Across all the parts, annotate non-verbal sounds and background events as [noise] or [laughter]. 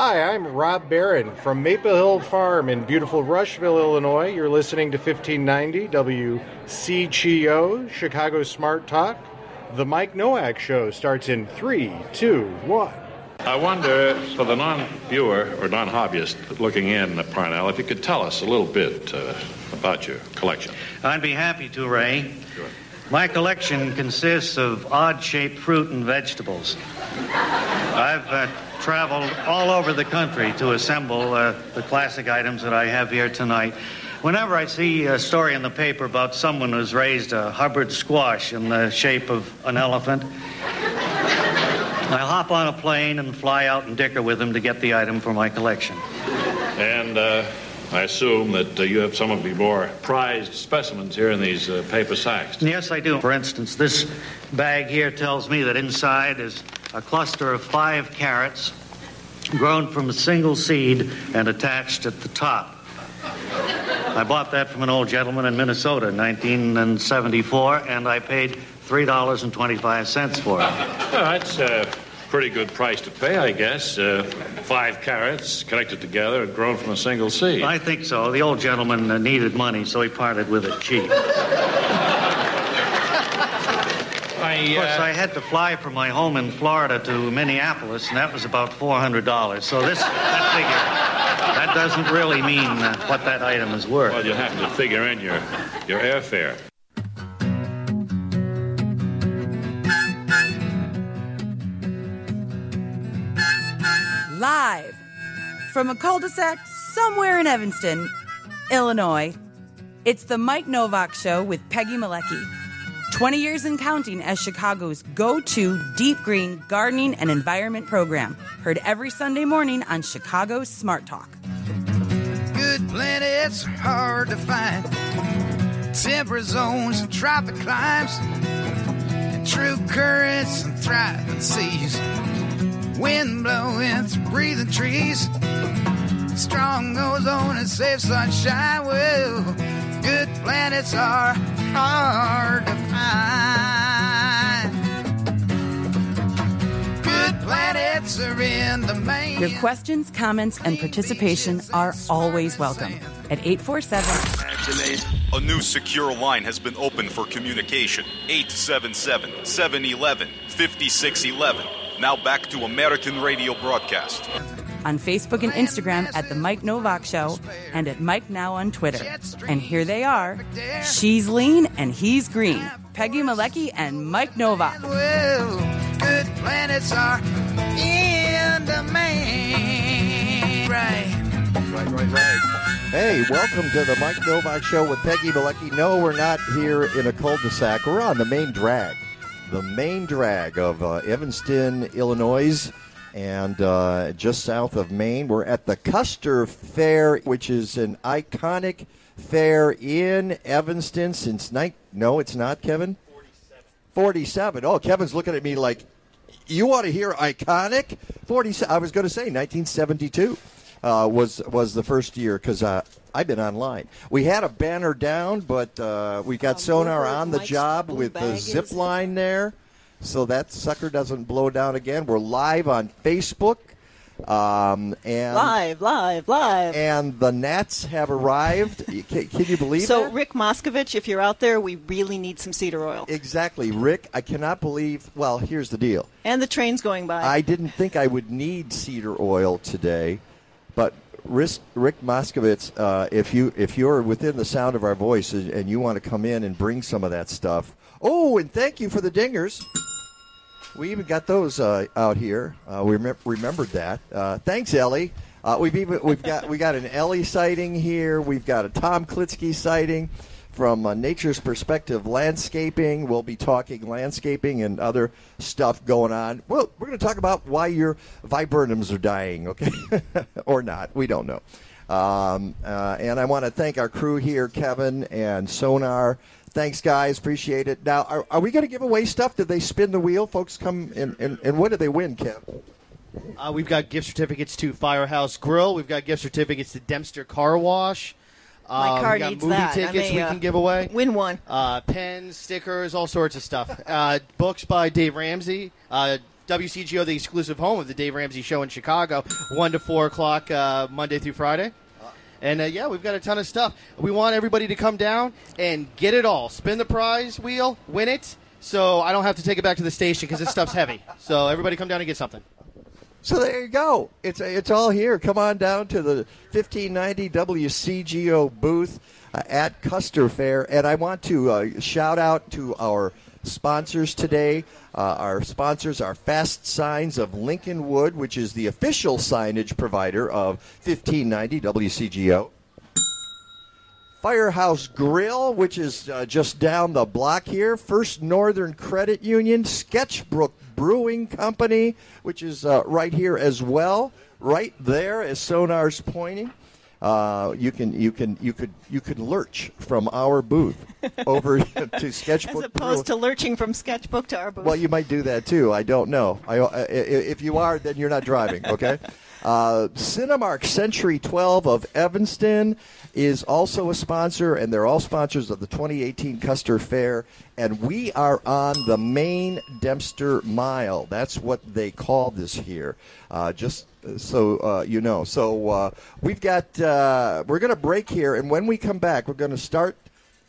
Hi, I'm Rob Barron from Maple Hill Farm in beautiful Rushville, Illinois. You're listening to 1590 WCGO, Chicago Smart Talk. The Mike Nowak Show starts in three, two, one. I wonder, for the non-viewer or non-hobbyist looking in at Parnell, if you could tell us a little bit uh, about your collection. I'd be happy to, Ray. My collection consists of odd-shaped fruit and vegetables. I've uh, traveled all over the country to assemble uh, the classic items that I have here tonight. Whenever I see a story in the paper about someone who's raised a Hubbard squash in the shape of an elephant, I hop on a plane and fly out and dicker with them to get the item for my collection. And uh, I assume that uh, you have some of the more prized specimens here in these uh, paper sacks. Yes, I do. For instance, this bag here tells me that inside is a cluster of five carrots grown from a single seed and attached at the top. I bought that from an old gentleman in Minnesota in 1974, and I paid $3.25 for it. Well, that's a pretty good price to pay, I guess. Uh, five carrots connected together and grown from a single seed. I think so. The old gentleman uh, needed money, so he parted with it cheap. [laughs] I, Of course, I had to fly from my home in Florida to Minneapolis, and that was about $400. So this, that figure, that doesn't really mean uh, what that item is worth. Well, you have to figure in your, your airfare. Live from a cul-de-sac somewhere in Evanston, Illinois, it's the Mike Nowak Show with Peggy Malecki. 20 years and counting as Chicago's go-to deep green gardening and environment program. Heard every Sunday morning on Chicago Smart Talk. Good planets are hard to find. Temperate zones and tropic climes. And true currents and thriving seas. Wind blowing through breathing trees. Strong ozone and safe sunshine. Well, good planets are hard to find. Good planets are in the main. Your questions, comments, and participation are always welcome at 847 A new secure line has been opened for communication. 877 711 5611. Now back to American radio broadcast. on Facebook and Instagram at The Mike Nowak Show and at Mike Now on Twitter. And here they are. She's lean and he's green. Peggy Malecki and Mike Nowak. Well, good planets are in the main. Right. Right, right, right. Hey, welcome to the Mike Nowak Show with Peggy Malecki. No, we're not here in a cul-de-sac. We're on the main drag, the main drag of uh, Evanston, Illinois, and uh, just south of Maine. We're at the Custer Fair, which is an iconic fair in Evanston since night. No, it's not, Kevin. Forty-seven. Oh, Kevin's looking at me like, you want to hear iconic? Forty-seven. I was going to say 1972 uh, was was the first year because uh, I've been online. We had a banner down, but uh, we got sonar Woodward, on the Mike's job with the zip line there, so that sucker doesn't blow down again. We're live on Facebook, um, and Live, live, live. and the gnats have arrived. can, can you believe it? So, that? Rick Moskovich, if you're out there, we really need some cedar oil. Exactly, Rick. I cannot believe. Well, here's the deal. And the train's going by. I didn't think I would need cedar oil today, but Rick, Rick uh, if you if you're within the sound of our voice and you want to come in and bring some of that stuff. Oh, and thank you for the dingers. We even got those uh, out here. Uh, we remem- remembered that. Uh, thanks, Ellie. Uh, we've even we've got we got an Ellie sighting here. We've got a Tom Klitzkie sighting from uh, Nature's Perspective Landscaping. We'll be talking landscaping and other stuff going on. Well, we're going to talk about why your viburnums are dying, okay, [laughs] or not. We don't know. Um, uh, and I want to thank our crew here, Kevin and Sonar. Thanks, guys. Appreciate it. Now, are, are we going to give away stuff? Did they spin the wheel? Folks come and, and, and what did they win, Kev? Uh, we've got gift certificates to Firehouse Grill. We've got gift certificates to Dempster Car Wash. My Uh, car we got needs movie that. Tickets may, we uh, can give away. Win one. Uh, pens, stickers, all sorts of stuff. Uh, books by Dave Ramsey. Uh, WCGO, the exclusive home of the Dave Ramsey Show in Chicago, 1 to 4 o'clock uh, Monday through Friday. And uh, yeah, we've got a ton of stuff. We want everybody to come down and get it all. Spin the prize wheel, win it, so I don't have to take it back to the station because this stuff's heavy. So everybody come down and get something. So there you go. It's it's all here. Come on down to the 1590 WCGO booth uh, at Custer Fair, and I want to uh, shout out to our sponsors today. Uh, our sponsors are Fast Signs of Lincolnwood, which is the official signage provider of 1590 WCGO. Firehouse Grill, which is uh, just down the block here. First Northern Credit Union, Sketchbook Brewing Company, which is uh, right here as well. Right there, as Sonar's pointing. Uh, you can you can you could you could lurch from our booth [laughs] over to Sketchbook. As opposed to lurching from sketchbook to our booth. Well, you might do that too. I don't know. I, I, if you are, then you're not driving. Okay. [laughs] Uh, Cinemark Century 12 of Evanston is also a sponsor, and they're all sponsors of the 2018 Custer Fair. And we are on the main Dempster Mile. That's what they call this here. Uh, just so uh, you know. So uh, we've got uh, we're going to break here, and when we come back, we're going to start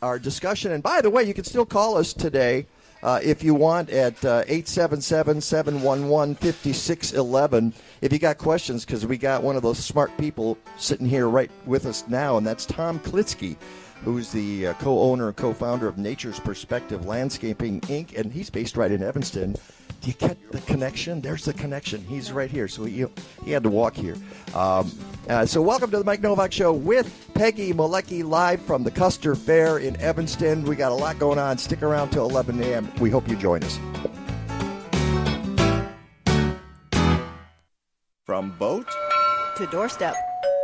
our discussion. And by the way, you can still call us today. Uh, if you want at uh, 877-711-5611 if you got questions because we got one of those smart people sitting here right with us now and that's tom klitzkie who's the uh, co-owner and co-founder of nature's perspective landscaping inc. and he's based right in evanston do you get the connection? There's the connection. He's right here. So he, he had to walk here. Um, uh, so welcome to the mike nowak show with peggy malecki live from the custer fair in evanston. We got a lot going on. Stick around till 11 a.m we hope you join us. From boat to doorstep.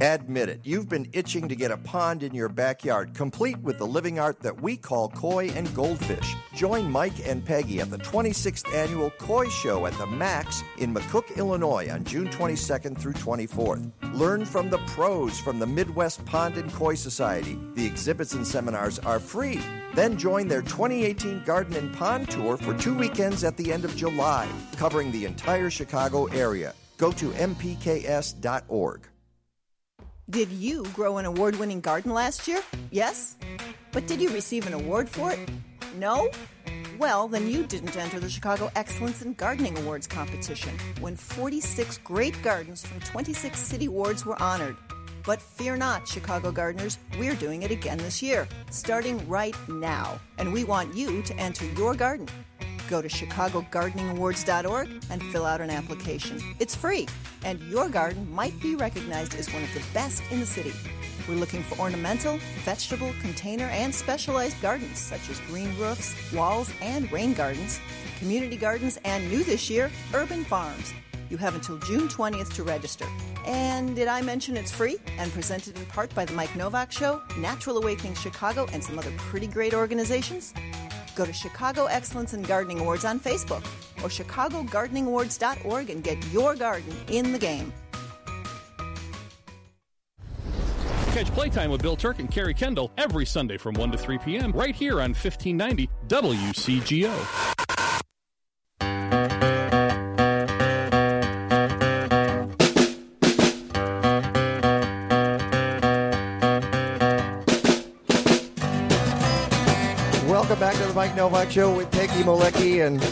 Admit it, you've been itching to get a pond in your backyard, complete with the living art that we call koi and goldfish. Join Mike and Peggy at the 26th annual Koi Show at the Max in McCook, Illinois on June 22nd through 24th. Learn from the pros from the Midwest Pond and Koi Society. The exhibits and seminars are free. Then join their 2018 Garden and Pond Tour for two weekends at the end of July, covering the entire Chicago area. Go to mpks.org. Did you grow an award winning garden last year? Yes? But did you receive an award for it? No? Well, then you didn't enter the Chicago Excellence in Gardening Awards competition when 46 great gardens from 26 city wards were honored. But fear not, Chicago gardeners, we're doing it again this year, starting right now. And we want you to enter your garden. Go to chicagogardeningawards.org and fill out an application. It's free, and your garden might be recognized as one of the best in the city. We're looking for ornamental, vegetable, container, and specialized gardens such as green roofs, walls, and rain gardens, community gardens, and new this year, urban farms. You have until June 20th to register. And did I mention it's free and presented in part by the Mike Nowak Show, Natural Awakening Chicago, and some other pretty great organizations? Go to Chicago Excellence in Gardening Awards on Facebook or chicagogardeningawards.org and get your garden in the game. Catch Playtime with Bill Turk and Carrie Kendall every Sunday from 1 to 3 p.m. right here on 1590 WCGO. To the Mike Nowak Show with Peggy Malecki, and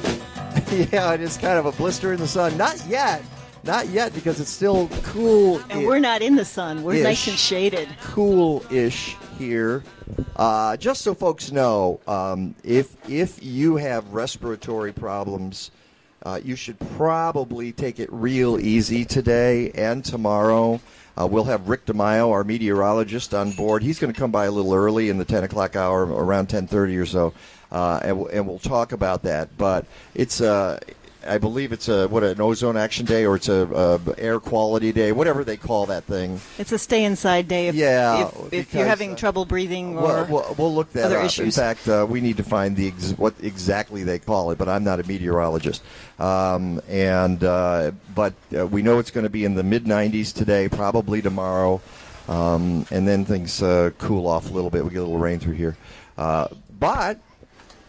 [laughs] yeah, it is kind of a blister in the sun. Not yet, not yet, because it's still cool. And we're not in the sun. We're nice and shaded. Cool-ish here. Uh, just so folks know, um, if if you have respiratory problems, uh, you should probably take it real easy today and tomorrow. Uh, we'll have Rick DiMaio, our meteorologist, on board. He's going to come by a little early in the 10 o'clock hour, around 10:30 or so, uh, and, we'll, and we'll talk about that. But it's uh, I believe it's a what an ozone action day or it's a, a air quality day, whatever they call that thing. It's a stay inside day if, Yeah, if, if because, you're having uh, trouble breathing or Well, we'll, we'll look that other up. issues. In fact, uh, we need to find the ex- what exactly they call it, but I'm not a meteorologist. Um, and uh, but uh, we know it's going to be in the mid 90s today, probably tomorrow, um, and then things uh, cool off a little bit. We get a little rain through here, uh, but.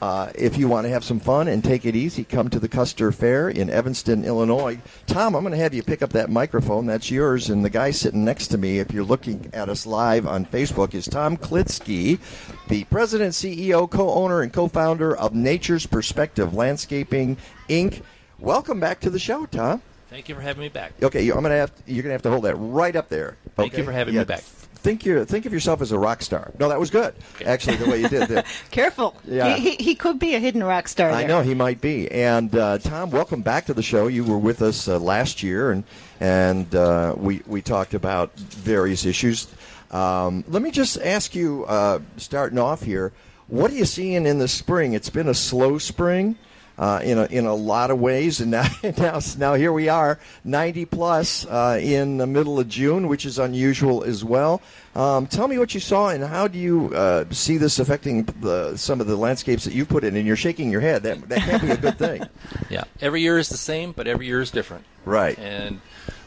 Uh, if you want to have some fun and take it easy, come to the Custer Fair in Evanston, Illinois. Tom, I'm going to have you pick up that microphone. That's yours. And the guy sitting next to me, if you're looking at us live on Facebook, is Tom Klitzkie, the president, CEO, co owner, and co founder of Nature's Perspective Landscaping, Inc. Welcome back to the show, Tom. Thank you for having me back. Okay, you- I'm gonna have you're gonna have to hold that right up there. Thank you for having me back. Think you think of yourself as a rock star. No, that was good. Actually, the way you did that. [laughs] Careful. Yeah. He, he, he could be a hidden rock star. I know he might be. And uh, Tom, welcome back to the show. You were with us uh, last year, and and uh, we we talked about various issues. Um, let me just ask you, uh, starting off here, what are you seeing in the spring? It's been a slow spring. Uh, in a in a lot of ways, and [laughs] now now, now here we are, 90 plus uh, in the middle of June, which is unusual as well. Um, tell me what you saw, and how do you uh, see this affecting the, some of the landscapes that you put in? And you're shaking your head. That that can't be a good thing. [laughs] Yeah, every year is the same, but every year is different. Right. And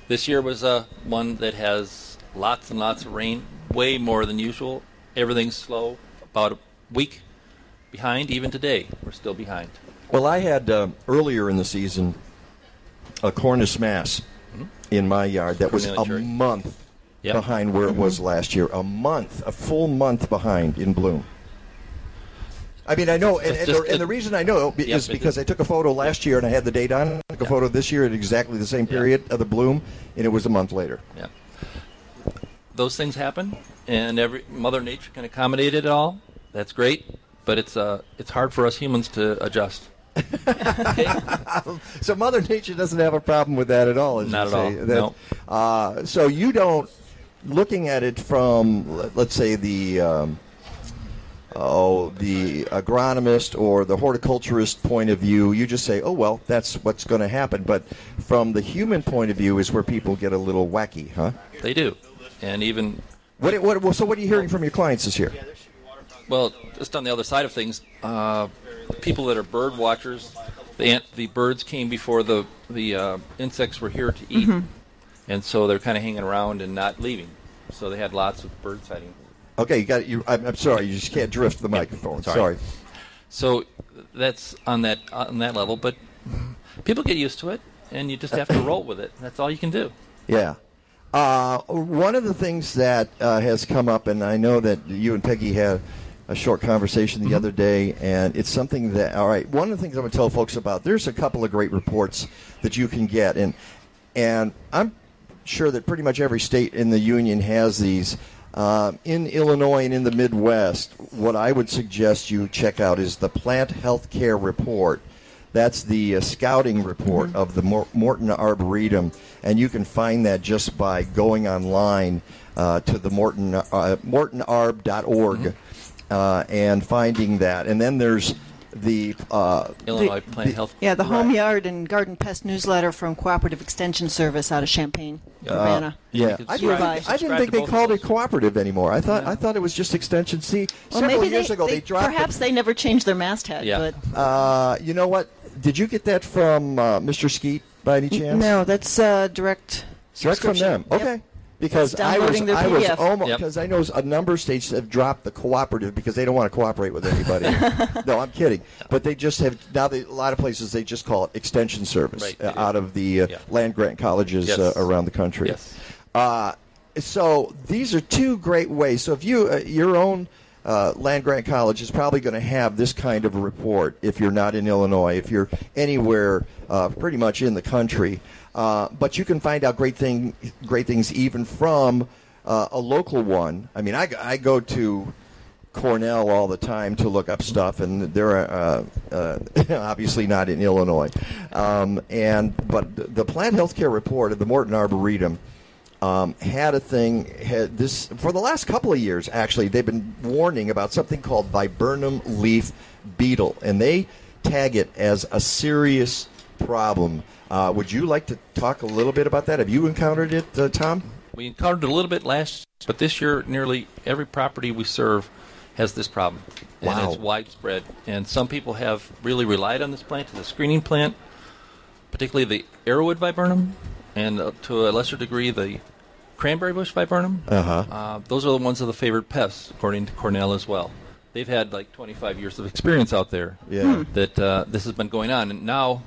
this year was uh, one that has lots and lots of rain, way more than usual. Everything's slow, about a week behind. Even today, we're still behind. Well, I had uh, earlier in the season a Cornus mas in my yard that was a month Yep. behind where it was last year. A month, a full month behind in bloom. I mean, I know, and, and, the, and the reason I know is it because. I took a photo last year and I had the date on. I took a photo this year at exactly the same period of the bloom, and it was a month later. Yeah. Those things happen, and every Mother Nature can accommodate it all. That's great, but it's uh, it's hard for us humans to adjust. [laughs] So Mother Nature doesn't have a problem with that at all. Not you at all. That- no. Uh, so you don't, looking at it from, let- let's say the, um, oh, the agronomist or the horticulturist point of view, you just say, oh well, that's what's going to happen. But from the human point of view, is where people get a little wacky, huh? They do, and even What, what, well, so what are you hearing from your clients this year? Well, just on the other side of things, uh, people that are bird watchers, the ant, the birds came before the the uh, insects were here to eat, Mhm. and so they're kind of hanging around and not leaving. So they had lots of bird sightings. Okay, you got it. You, I'm, I'm sorry, you just can't drift the microphone. Sorry. sorry. So that's on that on that level, but people get used to it, and you just have to roll with it. That's all you can do. Yeah. Uh, one of the things that uh, has come up, and I know that you and Peggy had a short conversation the other day, and it's something that, all right, one of the things I'm going to tell folks about, there's a couple of great reports that you can get, and, and I'm sure that pretty much every state in the union has these. Uh, in Illinois and in the Midwest, what I would suggest you check out is the Plant Health Care Report. That's the uh, scouting report of the Mor- Morton Arboretum, and you can find that just by going online uh, to the Morton uh, mortonarb.org uh, and finding that. And then there's the uh, Illinois the- Plant the- Health. Yeah, the Home Yard and Garden Pest newsletter from Cooperative Extension Service out of Champaign, Uh, Urbana. yeah, I didn't, I didn't think they called it cooperative anymore. I thought I thought it was just Extension C. Well, Several maybe years they, ago, they, they- dropped. it. Perhaps they never changed their masthead. Yeah. But Uh, you know what? Did you get that from uh, Mr. Skeet by any chance? no, that's uh, direct. Direct from them. Okay. Yep. Okay. Because I was, downloading their I was PDF. almost Yep. because I know a number of states have dropped the cooperative because they don't want to cooperate with anybody. [laughs] no, I'm kidding. But they just have now. They, a lot of places they just call it extension service Right, uh, they do. out of the uh, Yeah. land grant colleges Yes. uh, around the country. Yes. Uh, so these are two great ways. So if you uh, your own uh, land grant college is probably going to have this kind of a report if you're not in Illinois, if you're anywhere uh, pretty much in the country. Uh, but you can find out great thing, great things even from uh, a local one. I mean, I, I go to Cornell all the time to look up stuff, and they're uh, uh, [laughs] obviously not in Illinois. Um, and but the Plant Healthcare Report of the Morton Arboretum um, had a thing had this for the last couple of years. Actually, they've been warning about something called viburnum leaf beetle, and they tag it as a serious problem. Uh, would you like to talk a little bit about that? Have you encountered it, uh, Tom? We encountered it a little bit last, but this year nearly every property we serve has this problem, and Wow. it's widespread. And some people have really relied on this plant as a screening plant, particularly the arrowwood viburnum, and uh, to a lesser degree the cranberry bush viburnum. Uh-huh. Uh, those are the ones of the favored pests, according to Cornell as well. They've had like 25 years of experience out there Yeah. Hmm. that uh, this has been going on, and now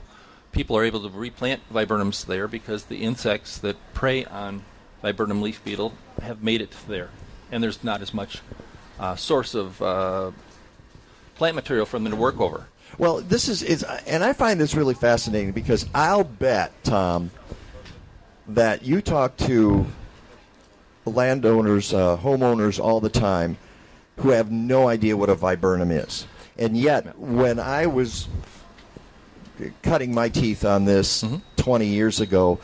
people are able to replant viburnums there because the insects that prey on viburnum leaf beetle have made it there, and there's not as much uh, source of uh, plant material for them to work over. Well, this is, is, and I find this really fascinating because I'll bet, Tom, that you talk to landowners, uh, homeowners all the time who have no idea what a viburnum is. And yet, when I was cutting my teeth on this 20 years ago,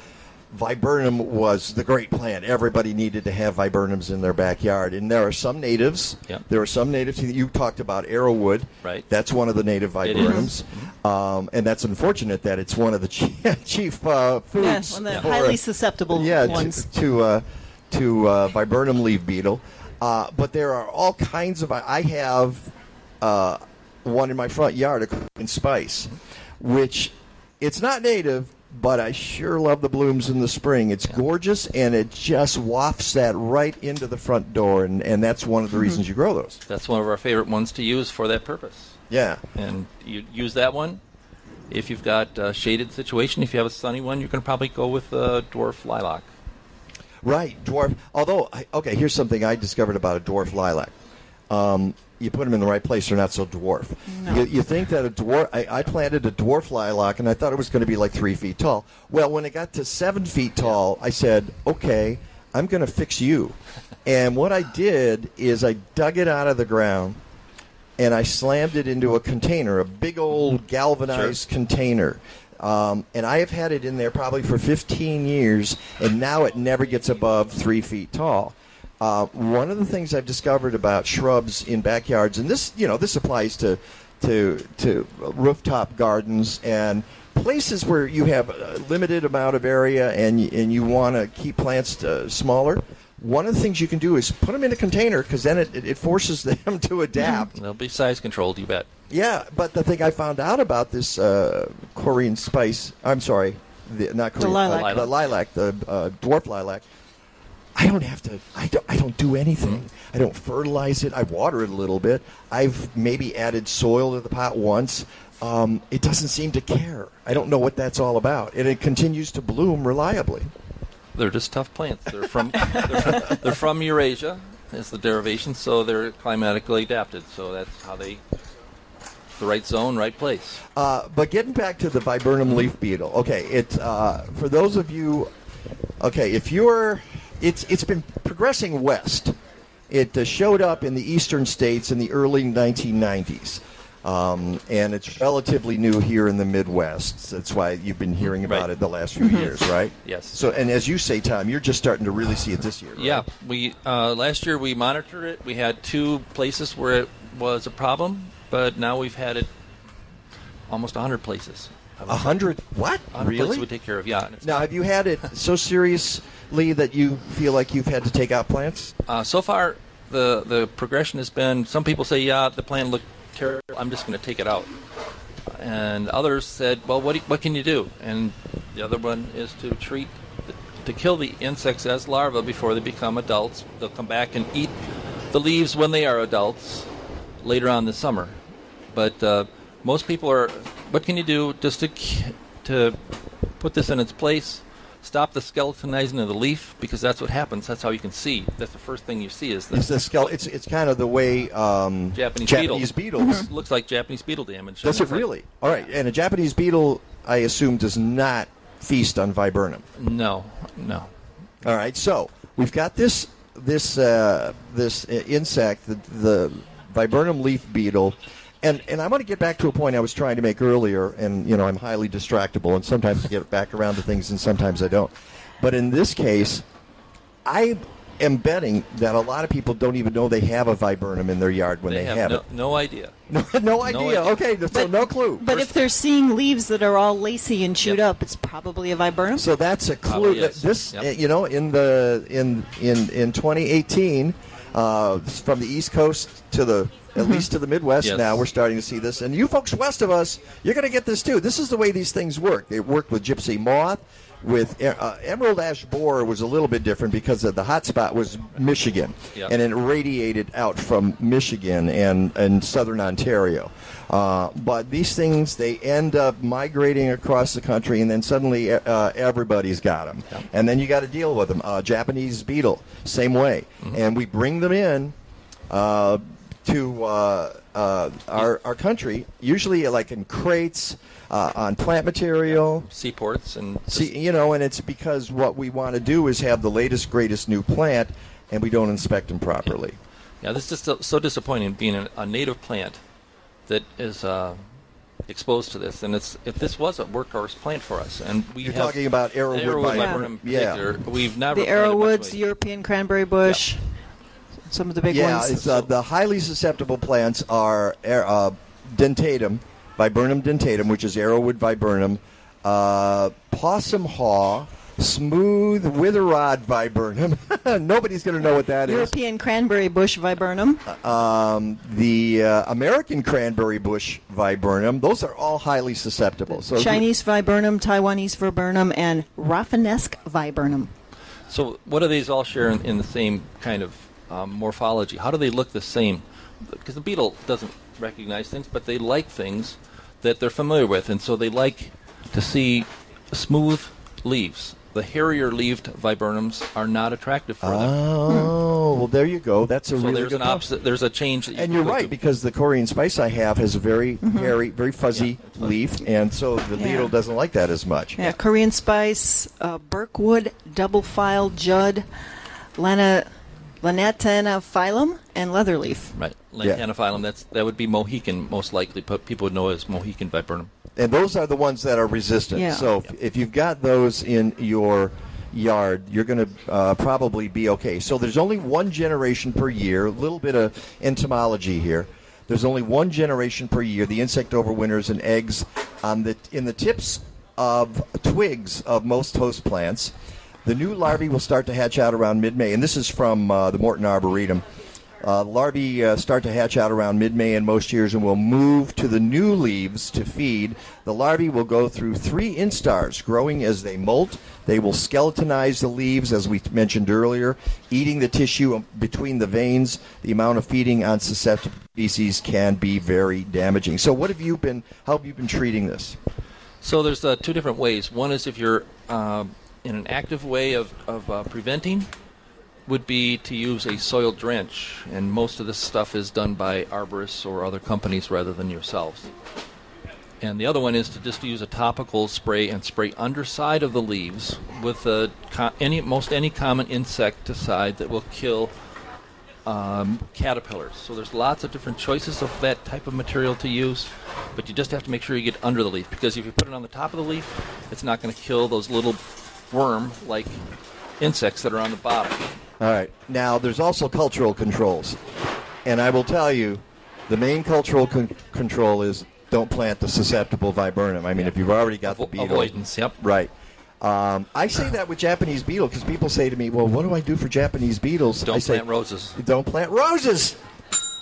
viburnum was the great plant. Everybody needed to have viburnums in their backyard. And there are some natives. Yep. There are some natives. You talked about arrowwood. Right. That's one of the native viburnums. Um, and that's unfortunate that it's one of the [laughs] chief, chief uh, Yeah, foods. one of the for, highly susceptible yeah, ones. to to, uh, to uh, viburnum leaf beetle. Uh, but there are all kinds of. I have uh, one in my front yard, a Korean spice, which it's not native, but I sure love the blooms in the spring. It's gorgeous, and it just wafts that right into the front door, and, and that's one of the reasons you grow those. That's one of our favorite ones to use for that purpose. Yeah. And you use that one. If you've got a shaded situation, if you have a sunny one, you can probably go with a dwarf lilac. Right, dwarf. Although, I- okay, here's something I discovered about a dwarf lilac. Um, you put them in the right place, they're not so dwarf. You, you think that a dwarf? I, I planted a dwarf lilac, and I thought it was going to be like three feet tall. Well, when it got to seven feet tall, I said, "Okay, I'm going to fix you." and what I did is I dug it out of the ground, and I slammed it into a container, a big old galvanized container. Um, and I have had it in there probably for 15 years, and now it never gets above three feet tall. Uh, one of the things I've discovered about shrubs in backyards, and this, you know, this applies to to to rooftop gardens and places where you have a limited amount of area and and you want to keep plants uh, smaller. One of the things you can do is put them in a container because then it, it, it forces [laughs] them to adapt. They'll be size controlled, you bet. Yeah, but the thing I found out about this uh, Korean spice, I'm sorry, the, not Korean, lilac. uh, the lilac, the uh, dwarf lilac. I don't have to. I don't. I don't do anything. I don't fertilize it. I water it a little bit. I've maybe added soil to the pot once. Um, it doesn't seem to care. I don't know what that's all about, and it continues to bloom reliably. They're just tough plants. They're from they're [laughs] from, they're from Eurasia. Is the derivation, so they're climatically adapted. So that's how they the right zone, right place. Uh, but getting back to the viburnum leaf beetle, okay, it uh, for those of you, okay, if you're, it's it's been progressing west. It uh, showed up in the eastern states in the early 1990s, um, and it's relatively new here in the Midwest. That's why you've been hearing about Right. it the last few Mhm. years, right? Yes. So, and as you say, Tom, you're just starting to really see it this year. right? Yeah, we uh, last year we monitored it. We had two places where it was a problem, but now we've had it almost hundred places. A hundred? What? 100 Really? we take care of. Yeah. Now, have you had it so seriously that you feel like you've had to take out plants? Uh, so far, the the progression has been. Some people say, "Yeah, the plant looked terrible. I'm just going to take it out," and others said, "Well, what what can you do?" And the other one is to treat to kill the insects as larvae before they become adults. They'll come back and eat the leaves when they are adults later on this summer. But uh, most people are. What can you do just to to put this in its place? Stop the skeletonizing of the leaf because that's what happens. That's how you can see. That's the first thing you see is the It's the skele- It's it's kind of the way um, Japanese, Japanese beetle. beetles. [laughs] looks like Japanese beetle damage. Does it really? All right. And a Japanese beetle, I assume, does not feast on viburnum. No, no. All right. So we've got this this uh, this uh, insect, the, the viburnum leaf beetle. And, and I want to get back to a point I was trying to make earlier, and you know I'm highly distractible, and sometimes I get back around to things, and sometimes I don't. But in this case, I am betting that a lot of people don't even know they have a viburnum in their yard when they, they have, no, it. no idea. [laughs] No, no idea. Okay, so no clue. But if they're seeing leaves that are all lacy and chewed up, it's probably a viburnum. So that's a clue. Probably this, Yep. uh, you know, in the in in in 2018, uh, from the East Coast to the at least to the Midwest. Yes. Now we're starting to see this, and you folks west of us, you're going to get this too. This is the way these things work. They work with gypsy moth. With uh, emerald ash borer was a little bit different because of the hot spot was Michigan, Yep. and it radiated out from Michigan and and southern Ontario. Uh, but these things they end up migrating across the country, and then suddenly uh, everybody's got them, and then you got to deal with them. Uh, Japanese beetle, same way, and we bring them in uh, to uh, uh, our our country, usually like in crates uh, on plant material. Seaports and See, you know, and it's because what we want to do is have the latest, greatest new plant, and we don't inspect them properly. Yeah, this is just so, so disappointing being a, a native plant that is uh, exposed to this. And it's if this was a workhorse plant for us, and we You're have talking about arrowwood arrowwood viburnum. viburnum Yeah. we've never the arrowwoods, the. European cranberry bush, some of the big yeah, ones. it's uh, the highly susceptible plants are uh, dentatum, viburnum dentatum, which is arrowwood viburnum, uh, possum haw, smooth witherod viburnum. [laughs] Nobody's going to know what that is. European cranberry bush viburnum. Um, the uh, American cranberry bush viburnum. Those are all highly susceptible. So Chinese viburnum, Taiwanese viburnum, and Rafinesque viburnum. So, what do these all share in, in the same kind of um, morphology? How do they look the same? Because the beetle doesn't recognize things, but they like things that they're familiar with, and so they like to see smooth leaves. The hairier leaved viburnums are not attractive for them. Oh, well, there you go. That's a So really there's good an point. opposite. There's a change. That you And you're right to. because the Korean spice I have has a very Mm-hmm. hairy, very fuzzy leaf, and so the Yeah. beetle doesn't like that as much. Yeah, Korean spice, uh, Burkwood, double file, Judd, Lana, Lanatana phylum, and leatherleaf. Right, Yeah. Lanthanophyllum. That's that would be Mohican most likely. But people would know it as Mohican viburnum. And those are the ones that are resistant. Yeah. So if, if you've got those in your yard, you're going to uh, probably be okay. So there's only one generation per year. A little bit of entomology here. There's only one generation per year. The insect overwinters and eggs on the in the tips of twigs of most host plants. The new larvae will start to hatch out around mid-May, and this is from uh, the Morton Arboretum. Uh, larvae uh, start to hatch out around mid-May in most years and will move to the new leaves to feed. The larvae will go through three instars, growing as they molt. They will skeletonize the leaves, as we mentioned earlier, eating the tissue between the veins. The amount of feeding on susceptible species can be very damaging. So, what have you been? How have you been treating this? So there's uh, two different ways. One is if you're uh, in an active way of, of uh, preventing, would be to use a soil drench, and most of this stuff is done by arborists or other companies rather than yourselves. And the other one is to just use a topical spray and spray underside of the leaves with a any most any common insecticide that will kill um, caterpillars. So there's lots of different choices of that type of material to use, but you just have to make sure you get under the leaf because if you put it on the top of the leaf, it's not going to kill those little worm-like insects that are on the bottom. All right. Now, there's also cultural controls. And I will tell you, the main cultural con- control is don't plant the susceptible viburnum. I mean, if you've already got the Avo- beetle. avoidance, yep. Right. Um, I say that with Japanese beetle because people say to me, well, what do I do for Japanese beetles? Don't I say, plant roses. Don't plant roses.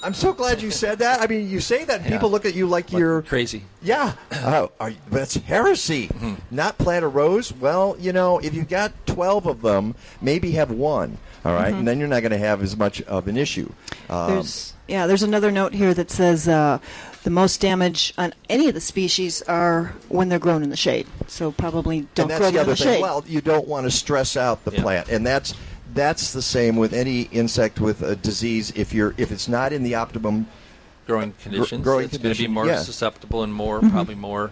I'm so glad you said that. I mean, you say that, and people look at you like you're crazy. Yeah, [clears throat] oh, are you, that's heresy. Mm-hmm. Not plant a rose. Well, you know, if you've got twelve of them, maybe have one. All right? Mhm. and then you're not going to have as much of an issue. Um, There's yeah. There's another note here that says uh, the most damage on any of the species are when they're grown in the shade. So probably don't and that's grow the them in the thing. shade. Well, you don't want to stress out the plant, and that's that's the same with any insect with a disease. If you're if it's not in the optimum growing conditions. growing it's going to be more yeah. susceptible and more, Mm-hmm. Mhm. probably more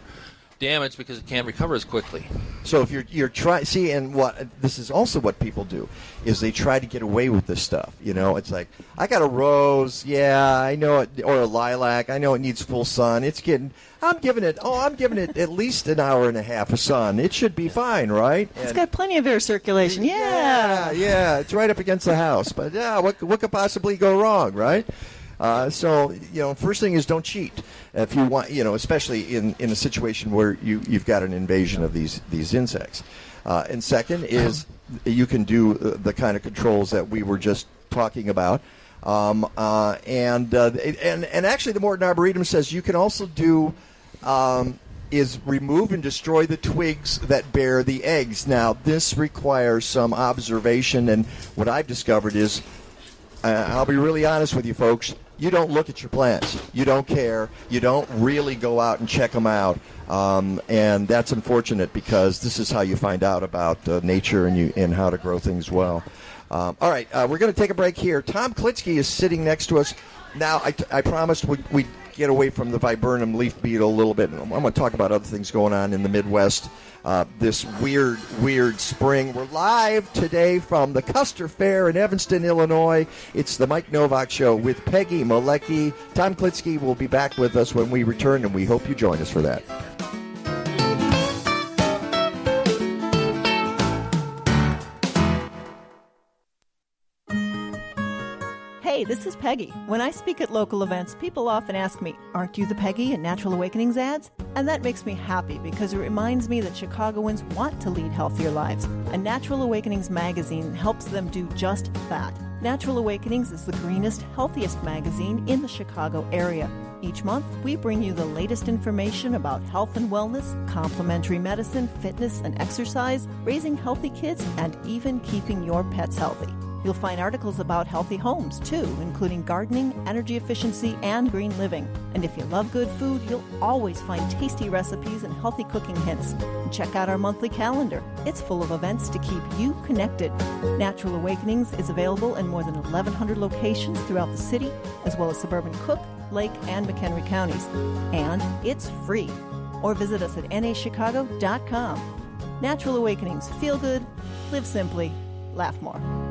damaged because it can't recover as quickly. So if you're you're trying, see, and what this is also what people do is they try to get away with this stuff. You know, it's like I got a rose, yeah, I know it, or a lilac, I know it needs full sun. It's getting, I'm giving it, oh, I'm giving it at least an hour and a half of sun. It should be fine, right? It's And- got plenty of air circulation. yeah, Yeah. yeah, it's right up against the house. But yeah, what what could possibly go wrong, right? Uh, so you know, first thing is don't cheat. If you want, you know, especially in, in a situation where you you've got an invasion of these these insects. Uh, and second is [coughs] you can do uh, the kind of controls that we were just talking about. Um, uh, and, uh, and and actually, the Morton Arboretum says you can also do um, is remove and destroy the twigs that bear the eggs. Now, this requires some observation, and what I've discovered is, uh, I'll be really honest with you, folks. You don't look at your plants. You don't care. You don't really go out and check them out, um, and that's unfortunate because this is how you find out about uh, nature and you and how to grow things well. Um, all right, uh, we're going to take a break here. Tom Klitzkie is sitting next to us. Now, I, I promised we'd, we'd get away from the viburnum leaf beetle a little bit. I'm going to talk about other things going on in the Midwest uh, this weird, weird spring. We're live today from the Custer Fair in Evanston, Illinois. It's the Mike Nowak Show with Peggy Malecki. Tom Klitzkie will be back with us when we return, and we hope you join us for that. Hey, this is Peggy. When I speak at local events, people often ask me, Aren't you the Peggy in Natural Awakenings ads? And that makes me happy because it reminds me that Chicagoans want to lead healthier lives. And Natural Awakenings magazine helps them do just that. Natural Awakenings is the greenest, healthiest magazine in the Chicago area. Each month, we bring you the latest information about health and wellness, complementary medicine, fitness and exercise, raising healthy kids, and even keeping your pets healthy. You'll find articles about healthy homes, too, including gardening, energy efficiency, and green living. And if you love good food, you'll always find tasty recipes and healthy cooking hints. And check out our monthly calendar. It's full of events to keep you connected. Natural Awakenings is available in more than 1,100 locations throughout the city, as well as suburban Cook, Lake, and McHenry counties. And it's free. Or visit us at nachicago.com. Natural Awakenings. Feel good, live simply, laugh more.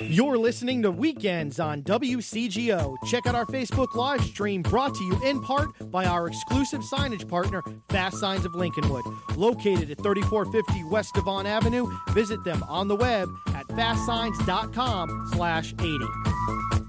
You're listening to Weekends on WCGO. Check out our Facebook live stream brought to you in part by our exclusive signage partner, Fast Signs of Lincolnwood. Located at 3450 West Devon Avenue, visit them on the web at fastsigns.com slash 80.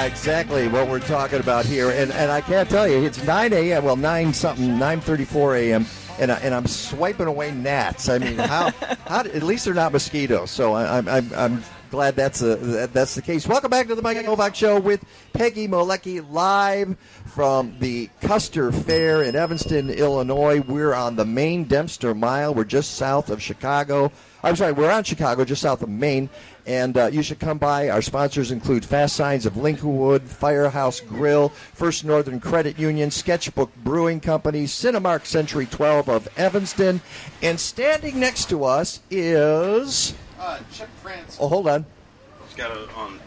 Yeah, exactly what we're talking about here. And and I can't tell you, it's 9 a.m. Well, 9 something, 9:34 a.m. And, I, and I'm swiping away gnats. I mean, how? [laughs] how? At least they're not mosquitoes. So I, I'm, I'm, I'm glad that's a, that's the case. Welcome back to the Mike Nowak Show with Peggy Malecki live from the Custer Fair in Evanston, Illinois. We're on the main Dempster Mile. We're just south of Chicago. I'm sorry, we're on Chicago, just south of Maine. And uh, you should come by. Our sponsors include Fast Signs of Lincolnwood, Firehouse Grill, First Northern Credit Union, Sketchbook Brewing Company, Cinemark Century 12 of Evanston. And standing next to us is. Uh, Chuck France. Oh, hold on. got it on.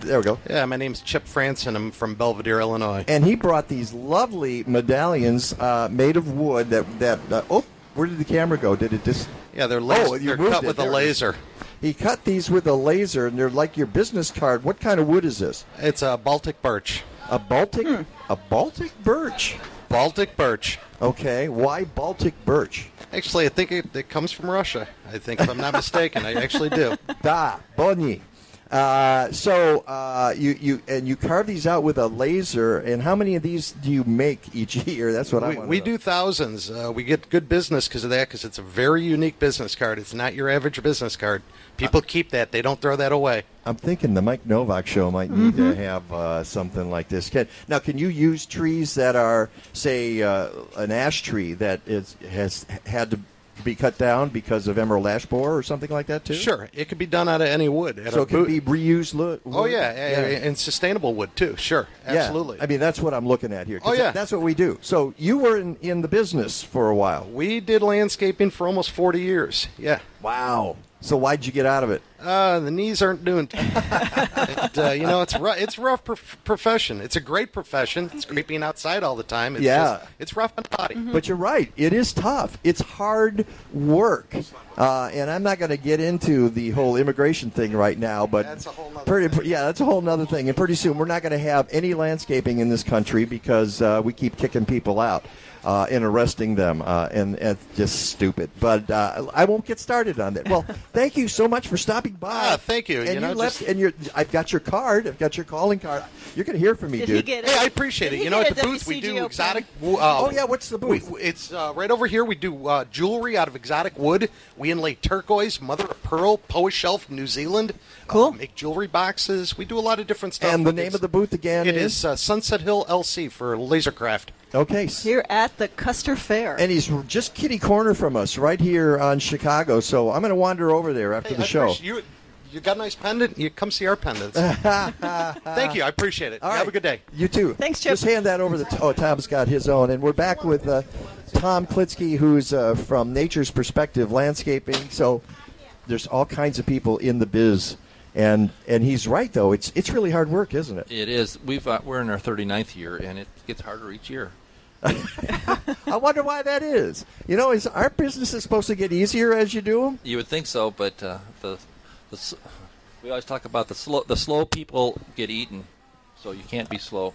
There we go. Yeah, my name's Chip Franson. I'm from Belvidere, Illinois. And he brought these lovely medallions uh, made of wood that that. Uh, oh, where did the camera go? Did it just? Yeah, they're las- oh, you they're cut it. with a There it laser. is. He cut these with a laser, and they're like your business card. What kind of wood is this? It's a Baltic birch. A Baltic, hmm. a Baltic birch. Baltic birch. Okay, why Baltic birch? Actually, I think it, it comes from Russia. I think, if I'm not mistaken, I actually do. Da Bonnie. Uh, so uh, you you and you carve these out with a laser. And how many of these do you make each [laughs] year? That's what I We, want. we do thousands. Uh, we get good business because of that. Because it's a very unique business card. It's not your average business card. People keep that. They don't throw that away. I'm thinking the Mike Nowak show might need Mhm. to have uh, something like this. Can, now, can you use trees that are, say, uh, an ash tree that is has had to be cut down because of emerald ash borer or something like that too? Sure, it could be done out of any wood. So it can boot- be reused wood. Oh yeah, yeah, and sustainable wood too. Sure, Yeah. absolutely. I mean, that's what I'm looking at here. Oh, yeah. that's what we do. So you were in, in the business for a while. We did landscaping for almost 40 years. Yeah. Wow. So why'd you get out of it? Uh, the knees aren't doing. it, [laughs] uh, you know, it's rough. It's rough prof- profession. It's a great profession. It's great being outside all the time. It's Yeah. just- it's rough on the body. But you're right. It is tough. It's hard work. Uh, and I'm not going to get into the whole immigration thing right now, but That's a whole nother pretty, yeah, that's a whole other thing. And pretty soon we're not going to have any landscaping in this country because uh, we keep kicking people out. Uh, and arresting them, uh, and, and just stupid. But uh, I won't get started on that. Well, [laughs] thank you so much for stopping by. Ah, thank you. And You you, know, left, just- and you're, I've got your card. I've got your calling card. You're going to hear from me, Did dude. Hey, I appreciate it. You know, at the booth we do exotic. Uh, Oh, yeah, what's the booth? we- it's uh, right over here. We do uh, jewelry out of exotic wood. We inlay turquoise, mother of pearl, paua shell from New Zealand. Cool. make jewelry boxes. We do a lot of different stuff. And the name of the booth again It is? is uh, Sunset Hill LC for Lasercraft. Okay. Here at the Custer Fair. And he's just kitty corner from us, right here on Chicago. So I'm going to wander over there after Hey, the I show. You, you got a nice pendant. You come see our pendants. [laughs] Thank you. I appreciate it. All Have right. a good day. You too. Thanks, Jeff. Just hand that over. To, oh, Tom's got his own, and we're back with uh, Tom Klitzkie, who's uh, from Nature's Perspective Landscaping. So there's all kinds of people in the biz, and and he's right though. It's it's really hard work, isn't it? It is. We've uh, we're in our 39th year, and it gets harder each year. [laughs] I wonder why that is. You know, is our businesses supposed to get easier as you do them? You would think so, but uh, the, the we always talk about the slow the slow people get eaten, so you can't be slow.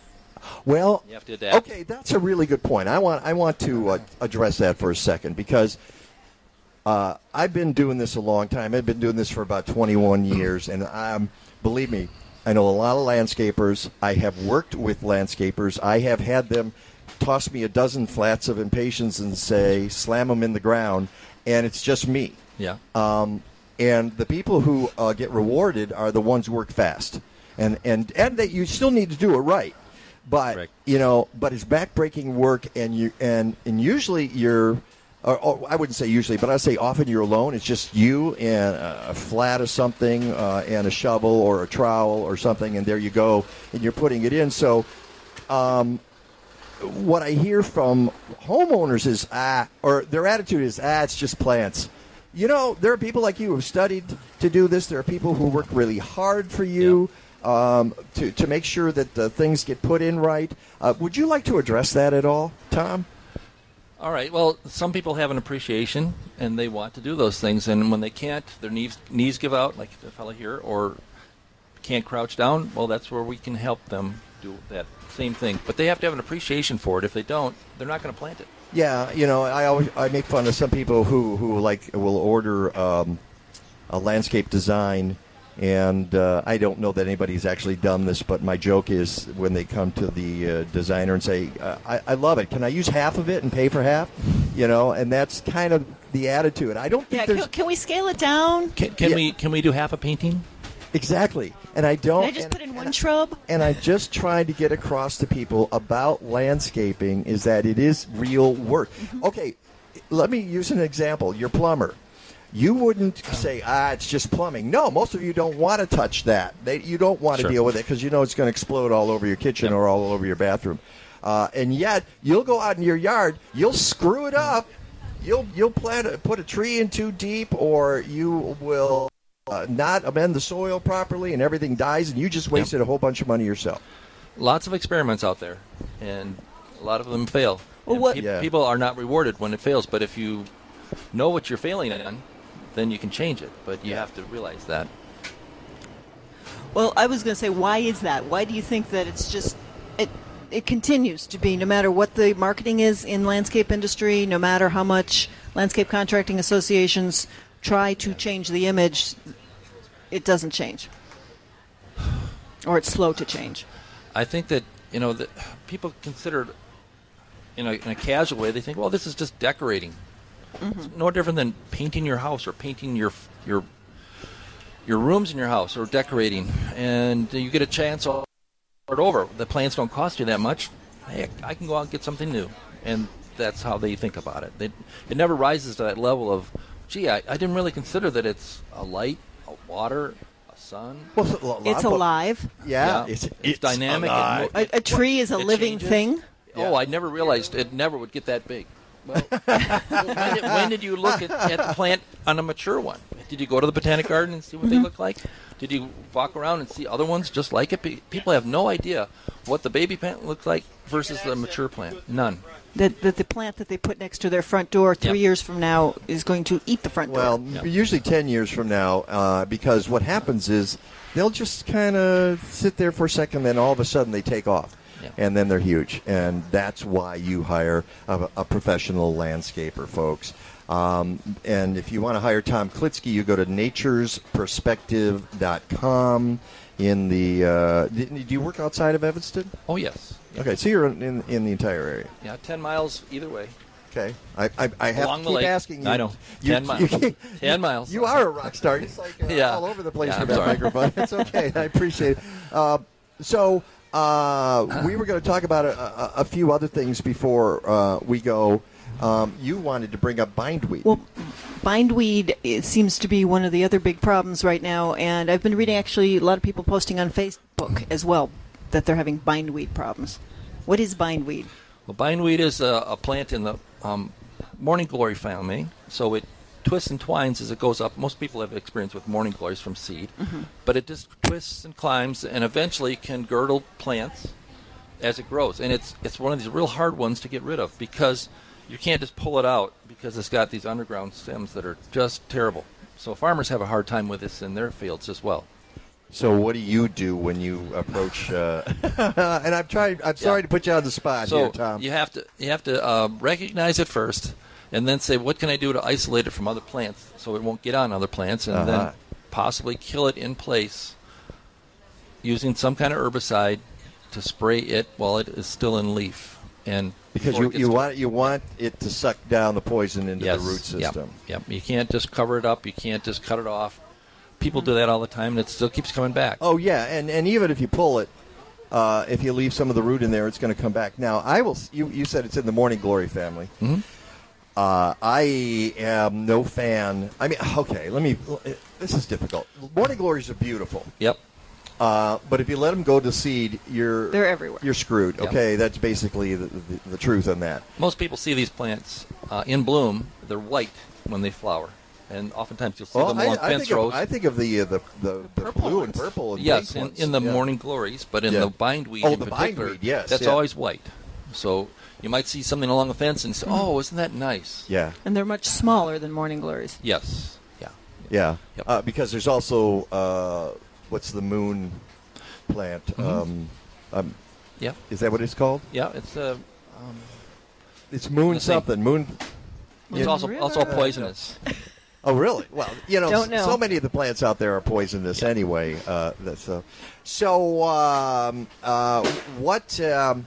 Well, You have to adapt. okay, that's a really good point. I want I want to uh, address that for a second because uh, I've been doing this a long time. I've been doing this for about 21 years, and um, believe me, I know a lot of landscapers. I have worked with landscapers. I have had them toss me a dozen flats of impatiens and say, "Slam them in the ground," and it's just me. Yeah. Um, and the people who uh, get rewarded are the ones who work fast, and and and that you still need to do it right. But you know, but it's backbreaking work, and you and and usually you're. Or, or I wouldn't say usually, but I say often you're alone. It's just you and a flat of something, uh, and a shovel or a trowel or something, and there you go, and you're putting it in. So, um, what I hear from homeowners is ah, or their attitude is ah, it's just plants. You know, there are people like you who have studied to do this. There are people who work really hard for you um, to to make sure that the things get put in right. Uh, would you like to address that at all, Tom? All right. Well, some people have an appreciation and they want to do those things, and when they can't, their knees knees give out, like the fellow here, or can't crouch down. Well, that's where we can help them do that same thing. But they have to have an appreciation for it. If they don't, they're not going to plant it. Yeah, you know, I always I make fun of some people who who like will order um, a landscape design, and uh, I don't know that anybody's actually done this, but my joke is when they come to the uh, designer and say, uh, I, "I love it. Can I use half of it and pay for half?" You know, and that's kind of the attitude. I don't think Yeah, there's can, can we scale it down? Can, can Yeah. we can we do half a painting? exactly, and I don't. Can I just and- put in one shrub? and I just trying to get across to people about landscaping is that it is real work. Okay, let me use an example. Your plumber. You wouldn't say, ah, it's just plumbing. No, most of you don't want to touch that. They, you don't want to Sure. deal with it because you know it's going to explode all over your kitchen or all over your bathroom. Uh, and yet, you'll go out in your yard, you'll screw it up. You'll you'll plant a, put a tree in too deep, or you will uh, not amend the soil properly and everything dies, and you just wasted a whole bunch of money yourself. Lots of experiments out there, and a lot of them fail. Well, what- peop- Yeah. People are not rewarded when it fails, but if you know what you're failing in, then you can change it. But you have to realize that. Well, I was going to say, why is that? Why do you think that it's just it? It continues to be, no matter what the marketing is in landscape industry, no matter how much landscape contracting associations try to change the image, it doesn't change, or it's slow to change. I think that you know that people consider in a, in a casual way they think, well, this is just decorating. It's no different than painting your house or painting your your your rooms in your house or decorating, and you get a chance all start over. The plants don't cost you that much. Hey, I can go out and get something new, and that's how they think about it. They, it never rises to that level of, gee, I, I didn't really consider that it's a light, a water, a sun. It's alive. Yeah, it's, it's- it's, it's dynamic. alive. and A, a tree is a living changes. thing. Oh, I never realized it never would get that big. Well, when, did, when did you look at, at the plant on a mature one? Did you go to the botanic garden and see what they Mm-hmm. look like? Did you walk around and see other ones just like it? People have no idea what the baby plant looks like versus the mature plant. None. That, that the plant that they put next to their front door three Yep. years from now is going to eat the front door? Well, door. usually 10 years from now, uh, because what happens is they'll just kind of sit there for a second, then all of a sudden they take off. And then they're huge. And that's why you hire a, a professional landscaper, folks. Um, and if you want to hire Tom Klitzkie, you go to naturesperspective.com. In the, uh, do, do you work outside of Evanston? Oh yes. Okay, so you're in, in, in the entire area. Yeah, ten miles either way. Okay, I, I, I have Along to keep lake. asking you. I know. You- 10 you miles. keep- [laughs] 10 miles. You are a rock star. It's like uh, [laughs] Yeah. all over the place Yeah, with I'm that sorry. microphone. It's okay. [laughs] I appreciate it. Uh, so uh, we were going to talk about a, a, a few other things before uh, we go. Um, you wanted to bring up bindweed. Well, bindweed it seems to be one of the other big problems right now, and I've been reading actually a lot of people posting on Facebook as well that they're having bindweed problems. What is bindweed? Well, bindweed is a, a plant in the um, morning glory family, so it twists and twines as it goes up. Most people have experience with morning glories from seed, Mhm. but it just twists and climbs and eventually can girdle plants as it grows. And it's it's one of these real hard ones to get rid of because you can't just pull it out because it's got these underground stems that are just terrible. So farmers have a hard time with this in their fields as well. So what do you do when you approach? Uh, [laughs] and I'm trying. I'm sorry to put you on the spot so here, Tom. you have to you have to uh, recognize it first, and then say, what can I do to isolate it from other plants so it won't get on other plants, and Uh-huh. then possibly kill it in place using some kind of herbicide to spray it while it is still in leaf. And because you, you want you want it to suck down the poison into yes, the root yep, system. Yep, You can't just cover it up. You can't just cut it off. People do that all the time, and it still keeps coming back. Oh yeah, and and even if you pull it, uh, if you leave some of the root in there, it's going to come back. Now I will. You you said it's in the morning glory family. Mhm. Uh, I am no fan. I mean, okay, let me. This is difficult. Morning glories are beautiful. Yep. Uh, but if you let them go to seed, you're They're everywhere. You're screwed. Yep. Okay, that's basically the, the, the truth on that. Most people see these plants uh, in bloom. They're white when they flower, and oftentimes you'll see Well, them I, along I fence think rows. of, I think of the uh, the the, the blue and purple. And yes, pink in, ones. in the Yeah. morning glories, but in Yeah. the bindweed Oh, in the particular, bindweed, yes, that's yeah. always white. So you might see something along the fence and say, "Oh, isn't that nice?" Yeah. And they're much smaller than morning glories. Yes. Yeah. Yeah, uh, because there's also uh, what's the moon plant? Mhm. Um, um, Yep. Is that what it's called? Yeah, it's a. Um, It's moon Let's see. something. Moon. it's also also poisonous. [laughs] Oh, really? Well, you know, know. so many of the plants out there are poisonous anyway. Uh, that's, uh, so, um, uh, what um,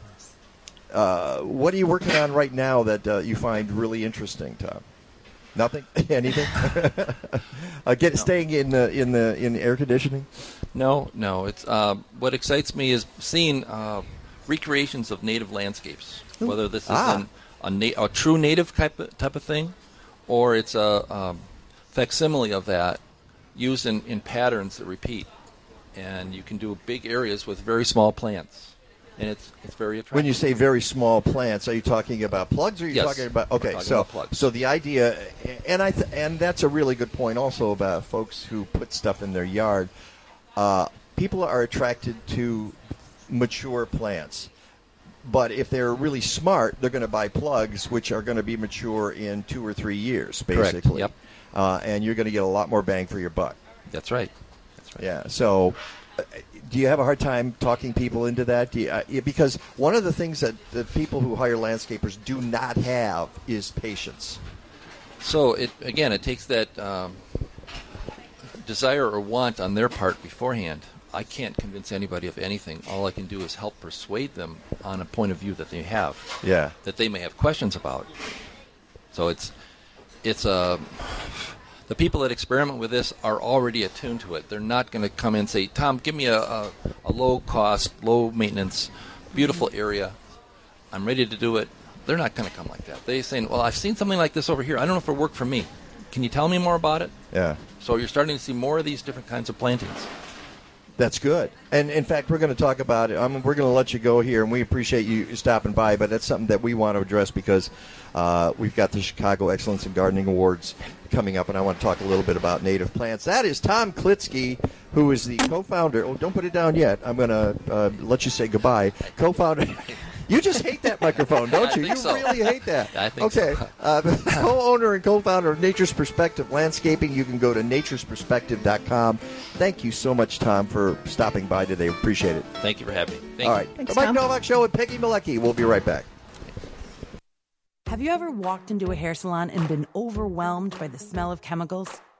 uh, what are you working on right now that uh, you find really interesting, Tom? Nothing? [laughs] Anything? [laughs] uh, get staying in the in the in air conditioning. No, no. It's uh, what excites me is seeing uh, recreations of native landscapes. Whether this is Ah. an, a, na- a true native type of, type of thing, or it's a um, facsimile of that used in, in patterns that repeat. And you can do big areas with very small plants. And it's it's very attractive. When you say very small plants, are you talking about plugs? Or are you Yes. talking about okay? talking so about so the idea, and I th- and that's a really good point also about folks who put stuff in their yard. Uh, people are attracted to mature plants. But if they're really smart, they're going to buy plugs, which are going to be mature in two or three years, Correct. basically. Yep. Uh, and you're going to get a lot more bang for your buck. That's right. That's right. Yeah. So, uh, do you have a hard time talking people into that? Do you, uh, because one of the things that the people who hire landscapers do not have is patience. So it again, it takes that um, desire or want on their part beforehand. I can't convince anybody of anything. All I can do is help persuade them on a point of view that they have. Yeah. That they may have questions about. So it's it's a the people that experiment with this are already attuned to it. They're not going to come in and say, "Tom, give me a, a, a low cost, low maintenance, beautiful area. I'm ready to do it." They're not going to come like that. They're saying, "Well, I've seen something like this over here. I don't know if it'll work for me. Can you tell me more about it?" Yeah. So you're starting to see more of these different kinds of plantings. That's good. And in fact, we're going to talk about it. I mean, we're going to let you go here, and we appreciate you stopping by. But that's something that we want to address because uh, we've got the Chicago Excellence in Gardening Awards coming up, and I want to talk a little bit about native plants. That is Tom Klitzkie, who is the co-founder. Oh, don't put it down yet. I'm going to uh, let you say goodbye. Co-founder. You just hate that microphone, don't [laughs] you? you so. really hate that. [laughs] I think okay. so. Uh, [laughs] co-owner and co-founder of Nature's Perspective Landscaping. You can go to naturesperspective.com. Thank you so much, Tom, for stopping by today. Appreciate it. Thank you for having me. Thank All you. right. the Mike Nowak Show with Peggy Malecki. We'll be right back. Have you ever walked into a hair salon and been overwhelmed by the smell of chemicals?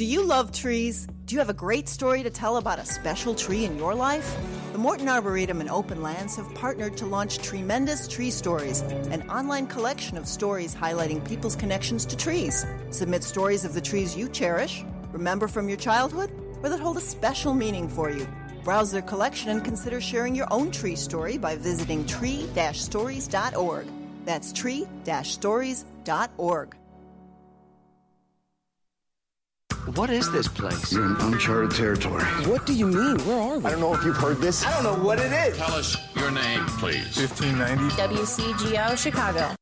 Do you love trees? Do you have a great story to tell about a special tree in your life? The Morton Arboretum and Open Lands have partnered to launch Tremendous Tree Stories, an online collection of stories highlighting people's connections to trees. Submit stories of the trees you cherish, remember from your childhood, or that hold a special meaning for you. Browse their collection and consider sharing your own tree story by visiting tree-stories.org. That's tree-stories.org. What is this place? You're in uncharted territory. What do you mean? Where are we? I don't know if you've heard this. I don't know what it is. Tell us your name, please. 1590. WCGO Chicago.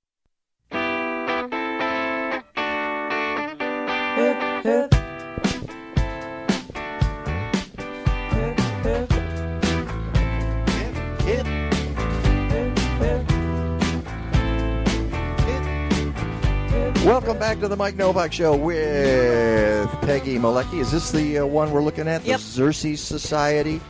Welcome back to the Mike Nowak Show with Peggy Malecki. Is this the uh, one we're looking at? Yep. The Xerces Society.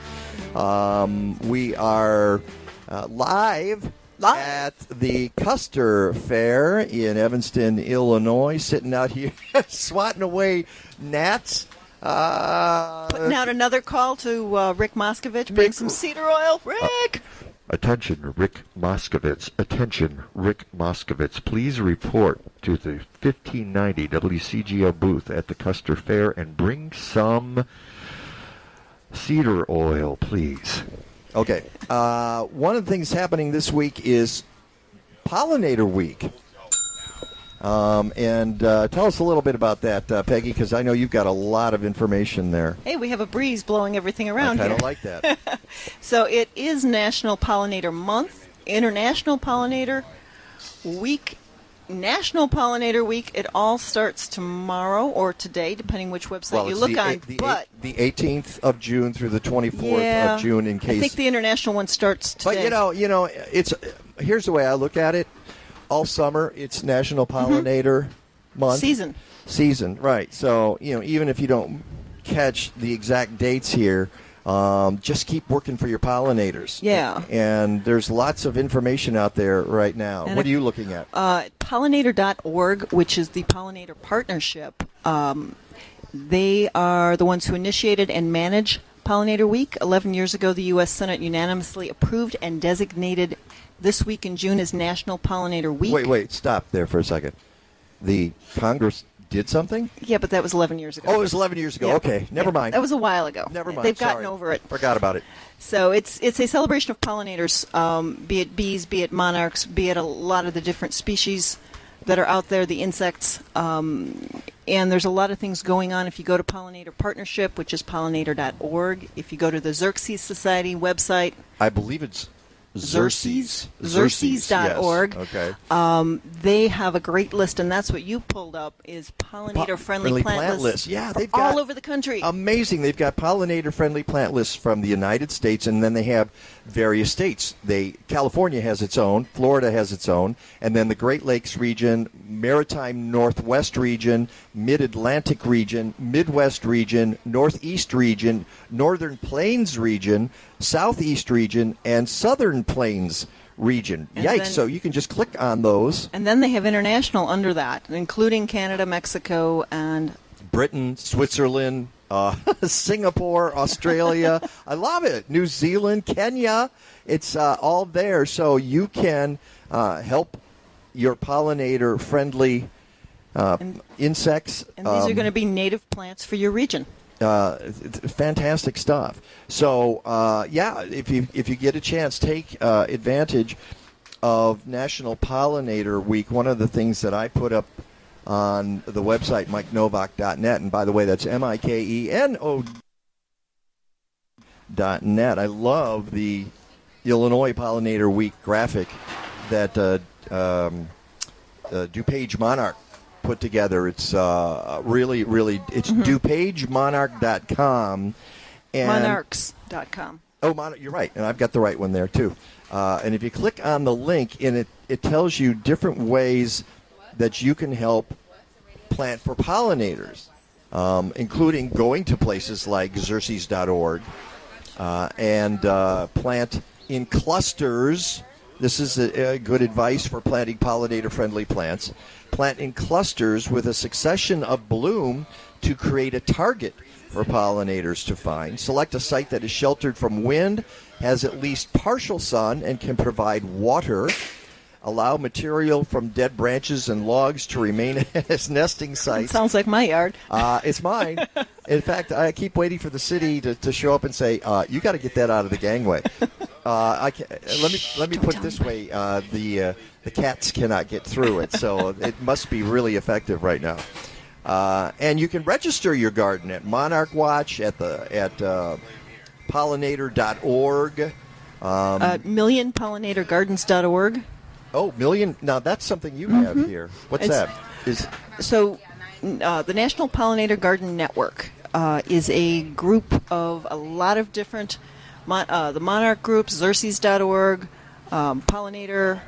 Um, we are uh, live, at the Custer Fair in Evanston, Illinois, sitting out here [laughs] swatting away gnats. Uh, Putting out another call to uh, Rick Moskovich. Bring some cedar oil. Rick! Attention, Rick Moskovitz. Attention, Rick Moskovitz. Please report to the 1590 WCGO booth at the Custer Fair and bring some cedar oil, please. Okay. Uh, one of the things happening this week is Pollinator Week. Um, and uh, tell us a little bit about that, uh, Peggy, because I know you've got a lot of information there. Hey, we have a breeze blowing everything around I here. of like that. [laughs] So it is National Pollinator Month, International Pollinator Week, National Pollinator Week. It all starts tomorrow or today, depending which website well, you look the, on. eight- the, but eight- the 18th of June through the 24th yeah, of June, in case. I think the international one starts today. But you know, you know, it's here's the way I look at it. All summer, it's National Pollinator Month Mm-hmm. Season. Season, right? So you know, even if you don't catch the exact dates here, um, just keep working for your pollinators. Yeah. And there's lots of information out there right now. And what are you looking at? uh, pollinator.org, which is the pollinator partnership. Um, they are the ones who initiated and manage Pollinator Week. 11 years ago, the U.S. Senate unanimously approved and designated this week in June is National Pollinator Week. Wait, wait, stop there for a second. The Congress did something? Yeah, but that was 11 years ago. Oh, it was 11 years ago. Yeah. Okay, never mind. That was a while ago. Never mind. They've gotten Sorry. over it. Forgot about it. So it's it's a celebration of pollinators, um, be it bees, be it monarchs, be it a lot of the different species that are out there, the insects. Um, and there's a lot of things going on. If you go to Pollinator Partnership, which is pollinator.org, if you go to the Xerces Society website, I believe it's Xerces. Xerces. Xerces.org. Yes. Okay. um, they have a great list, and that's what you pulled up is pollinator-friendly Friendly plant, plant lists. Yeah, they've got all over the country. amazing. They've got pollinator friendly plant lists from the United States, and then they have various states. They California has its own, Florida has its own, and then the Great Lakes region, Maritime Northwest region, Mid Atlantic region, Midwest region, Northeast region, Northern Plains region, Southeast region, and Southern Plains region. And Yikes! then- so you can just click on those. And then they have international under that, including Canada, Mexico, and Britain, Switzerland, uh, [laughs] Singapore, Australia. I love it. New Zealand, Kenya. It's uh, all there, so you can uh, help your pollinator friendly uh, insects. and these are um, going to be native plants for your region. Uh, fantastic stuff. So uh, yeah, if you if you get a chance, take uh, advantage of National Pollinator Week. One of the things that I put up on the website MikeNowak.net, and by the way, that's M I K E N O dot net. I love the Illinois Pollinator Week graphic that uh, um, uh, DuPage Monarch put together. It's uh, really, really, it's Mm-hmm. DuPageMonarch.com. And Monarchs.com. Oh, Mon- you're right, and I've got the right one there too. Uh, and if you click on the link, in it, it tells you different ways that you can help plant for pollinators, um, including going to places like Xerces.org uh, and uh, plant in clusters. This is a, a good advice for planting pollinator-friendly plants. Plant in clusters with a succession of bloom to create a target for pollinators to find. Select a site that is sheltered from wind, has at least partial sun, and can provide water. Allow material from dead branches and logs to remain [laughs] as nesting sites. Sounds like my yard. Uh, it's mine. [laughs] In fact, I keep waiting for the city to, to show up and say, uh, "You got to get that out of the gangway." Uh, I can, let me let me put it this way: uh, the uh, the cats cannot get through it, so [laughs] it must be really effective right now. Uh, and you can register your garden at Monarch Watch at the at uh, pollinator.org. Um, uh, millionpollinatorgardens.org. oh, million! Now that's something you have Mhm. here. What's It's- that? Is So, uh, the National Pollinator Garden Network uh, is a group of a lot of different, mon- uh, the Monarch Group, Xerces.org, um, Pollinator,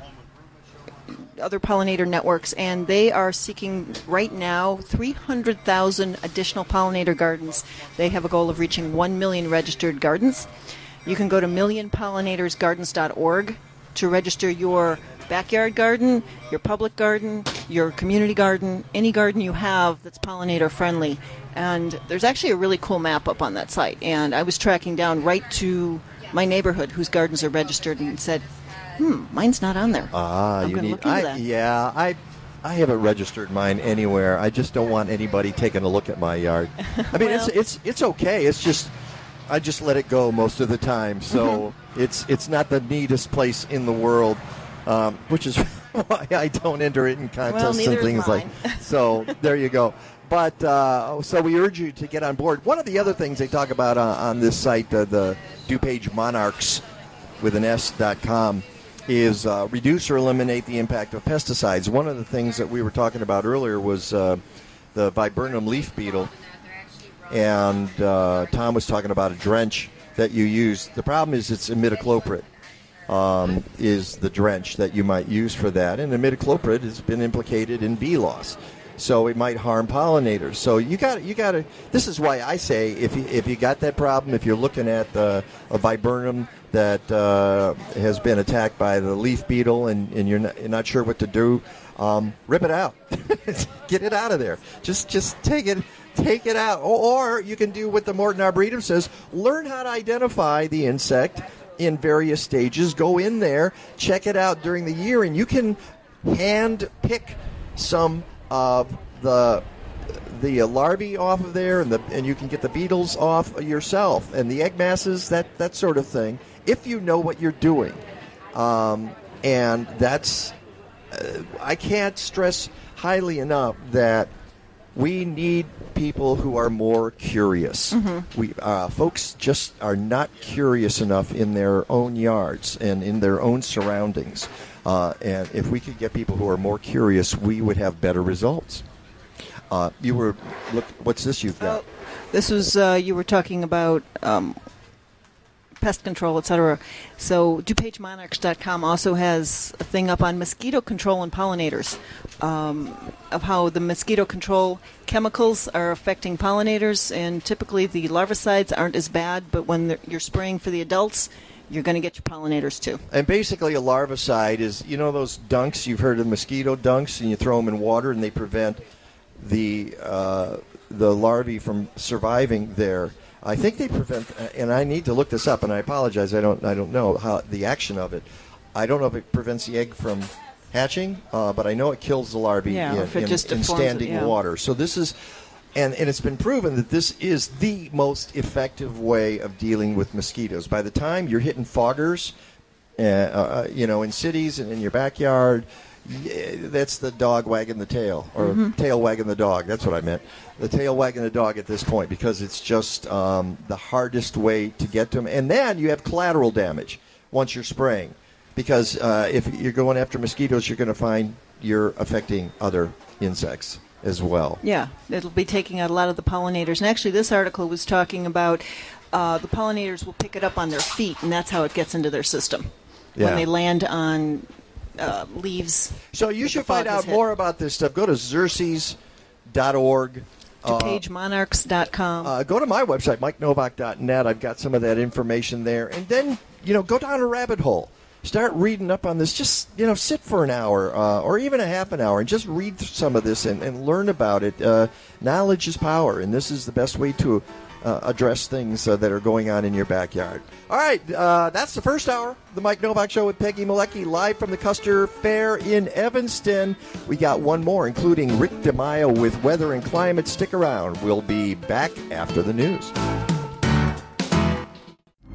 other pollinator networks, and they are seeking right now 300,000 additional pollinator gardens. They have a goal of reaching 1 million registered gardens. You can go to millionpollinator'sgardens.org to register your backyard garden, your public garden, your community garden, any garden you have that's pollinator friendly. And there's actually a really cool map up on that site. And I was tracking down right to my neighborhood whose gardens are registered and said, hmm, mine's not on there. Ah, I'm you need. look into I, that. Yeah, I. I haven't registered mine anywhere. I just don't want anybody taking a look at my yard. [laughs] I mean, it's Well- it's it's okay. It's just I just let it go most of the time. So Mm-hmm. it's it's not the neatest place in the world, um, which is [laughs] why I don't enter it in contests neither and things like. [laughs] So there you go. But uh, so we urge you to get on board. One of the other things they talk about uh, on this site, uh, the DuPage Monarchs with an S dot com, is uh, reduce or eliminate the impact of pesticides. One of the things that we were talking about earlier was uh, the viburnum leaf beetle, and uh, Tom was talking about a drench that you use. The problem is it's imidacloprid. Um, is the drench that you might use for that, and imidacloprid has been implicated in bee loss, so it might harm pollinators. So you got you got to. This is why I say if you, if you got that problem, if you're looking at uh, a viburnum that uh, has been attacked by the leaf beetle and, and you're, not, you're not sure what to do, um, rip it out, [laughs] get it out of there. Just just take it take it out, or you can do what the Morton Arboretum says: learn how to identify the insect in various stages. Go in there, check it out during the year, and you can hand pick some of the the larvae off of there, and the and you can get the beetles off yourself, and the egg masses, that that sort of thing, if you know what you're doing. Um, and that's uh, I can't stress highly enough that we need people who are more curious. We uh, folks just are not curious enough in their own yards and in their own surroundings. Uh, and if we could get people who are more curious, we would have better results. Uh, you were look. What's this you've got? This was uh, you were talking about um, pest control, etc. So DuPageMonarchs.com also has a thing up on mosquito control and pollinators, um, of how the mosquito control chemicals are affecting pollinators, and typically the larvicides aren't as bad, but when you're spraying for the adults, you're going to get your pollinators too. And basically, a larvicide is you know those dunks you've heard of mosquito dunks, and you throw them in water, and they prevent the uh, the larvae from surviving there. I think they prevent, and I need to look this up, and I apologize, I don't I don't know how the action of it. I don't know if it prevents the egg from hatching, uh, but I know it kills the larvae Yeah, in, in- in deforms it, standing yeah. water. So this is. And, and it's been proven that this is the most effective way of dealing with mosquitoes. By the time you're hitting foggers, uh, uh, you know, in cities and in your backyard, yeah, that's the dog wagging the tail, or Mhm. tail wagging the dog. That's what I meant. The tail wagging the dog at this point because it's just um, the hardest way to get to them. And then you have collateral damage once you're spraying, because uh, if you're going after mosquitoes, you're going to find you're affecting other insects as well. Yeah, it'll be taking out a lot of the pollinators. And actually, this article was talking about uh, the pollinators will pick it up on their feet, and that's how it gets into their system Yeah. when they land on uh, leaves. So you should find out hit. more about this stuff. Go to xerces.org. Uh, DuPageMonarchs.com. uh, go to my website, MikeNowak.net. I've got some of that information there. And then, you know, go down a rabbit hole. Start reading up on this. Just, you know, sit for an hour uh, or even a half an hour and just read some of this and, and learn about it. Uh, knowledge is power, and this is the best way to uh, address things uh, that are going on in your backyard. All right, uh, that's the first hour. The Mike Nowak Show with Peggy Malecki, live from the Custer Fair in Evanston. We got one more, including Rick DiMaio with weather and climate. Stick around. We'll be back after the news.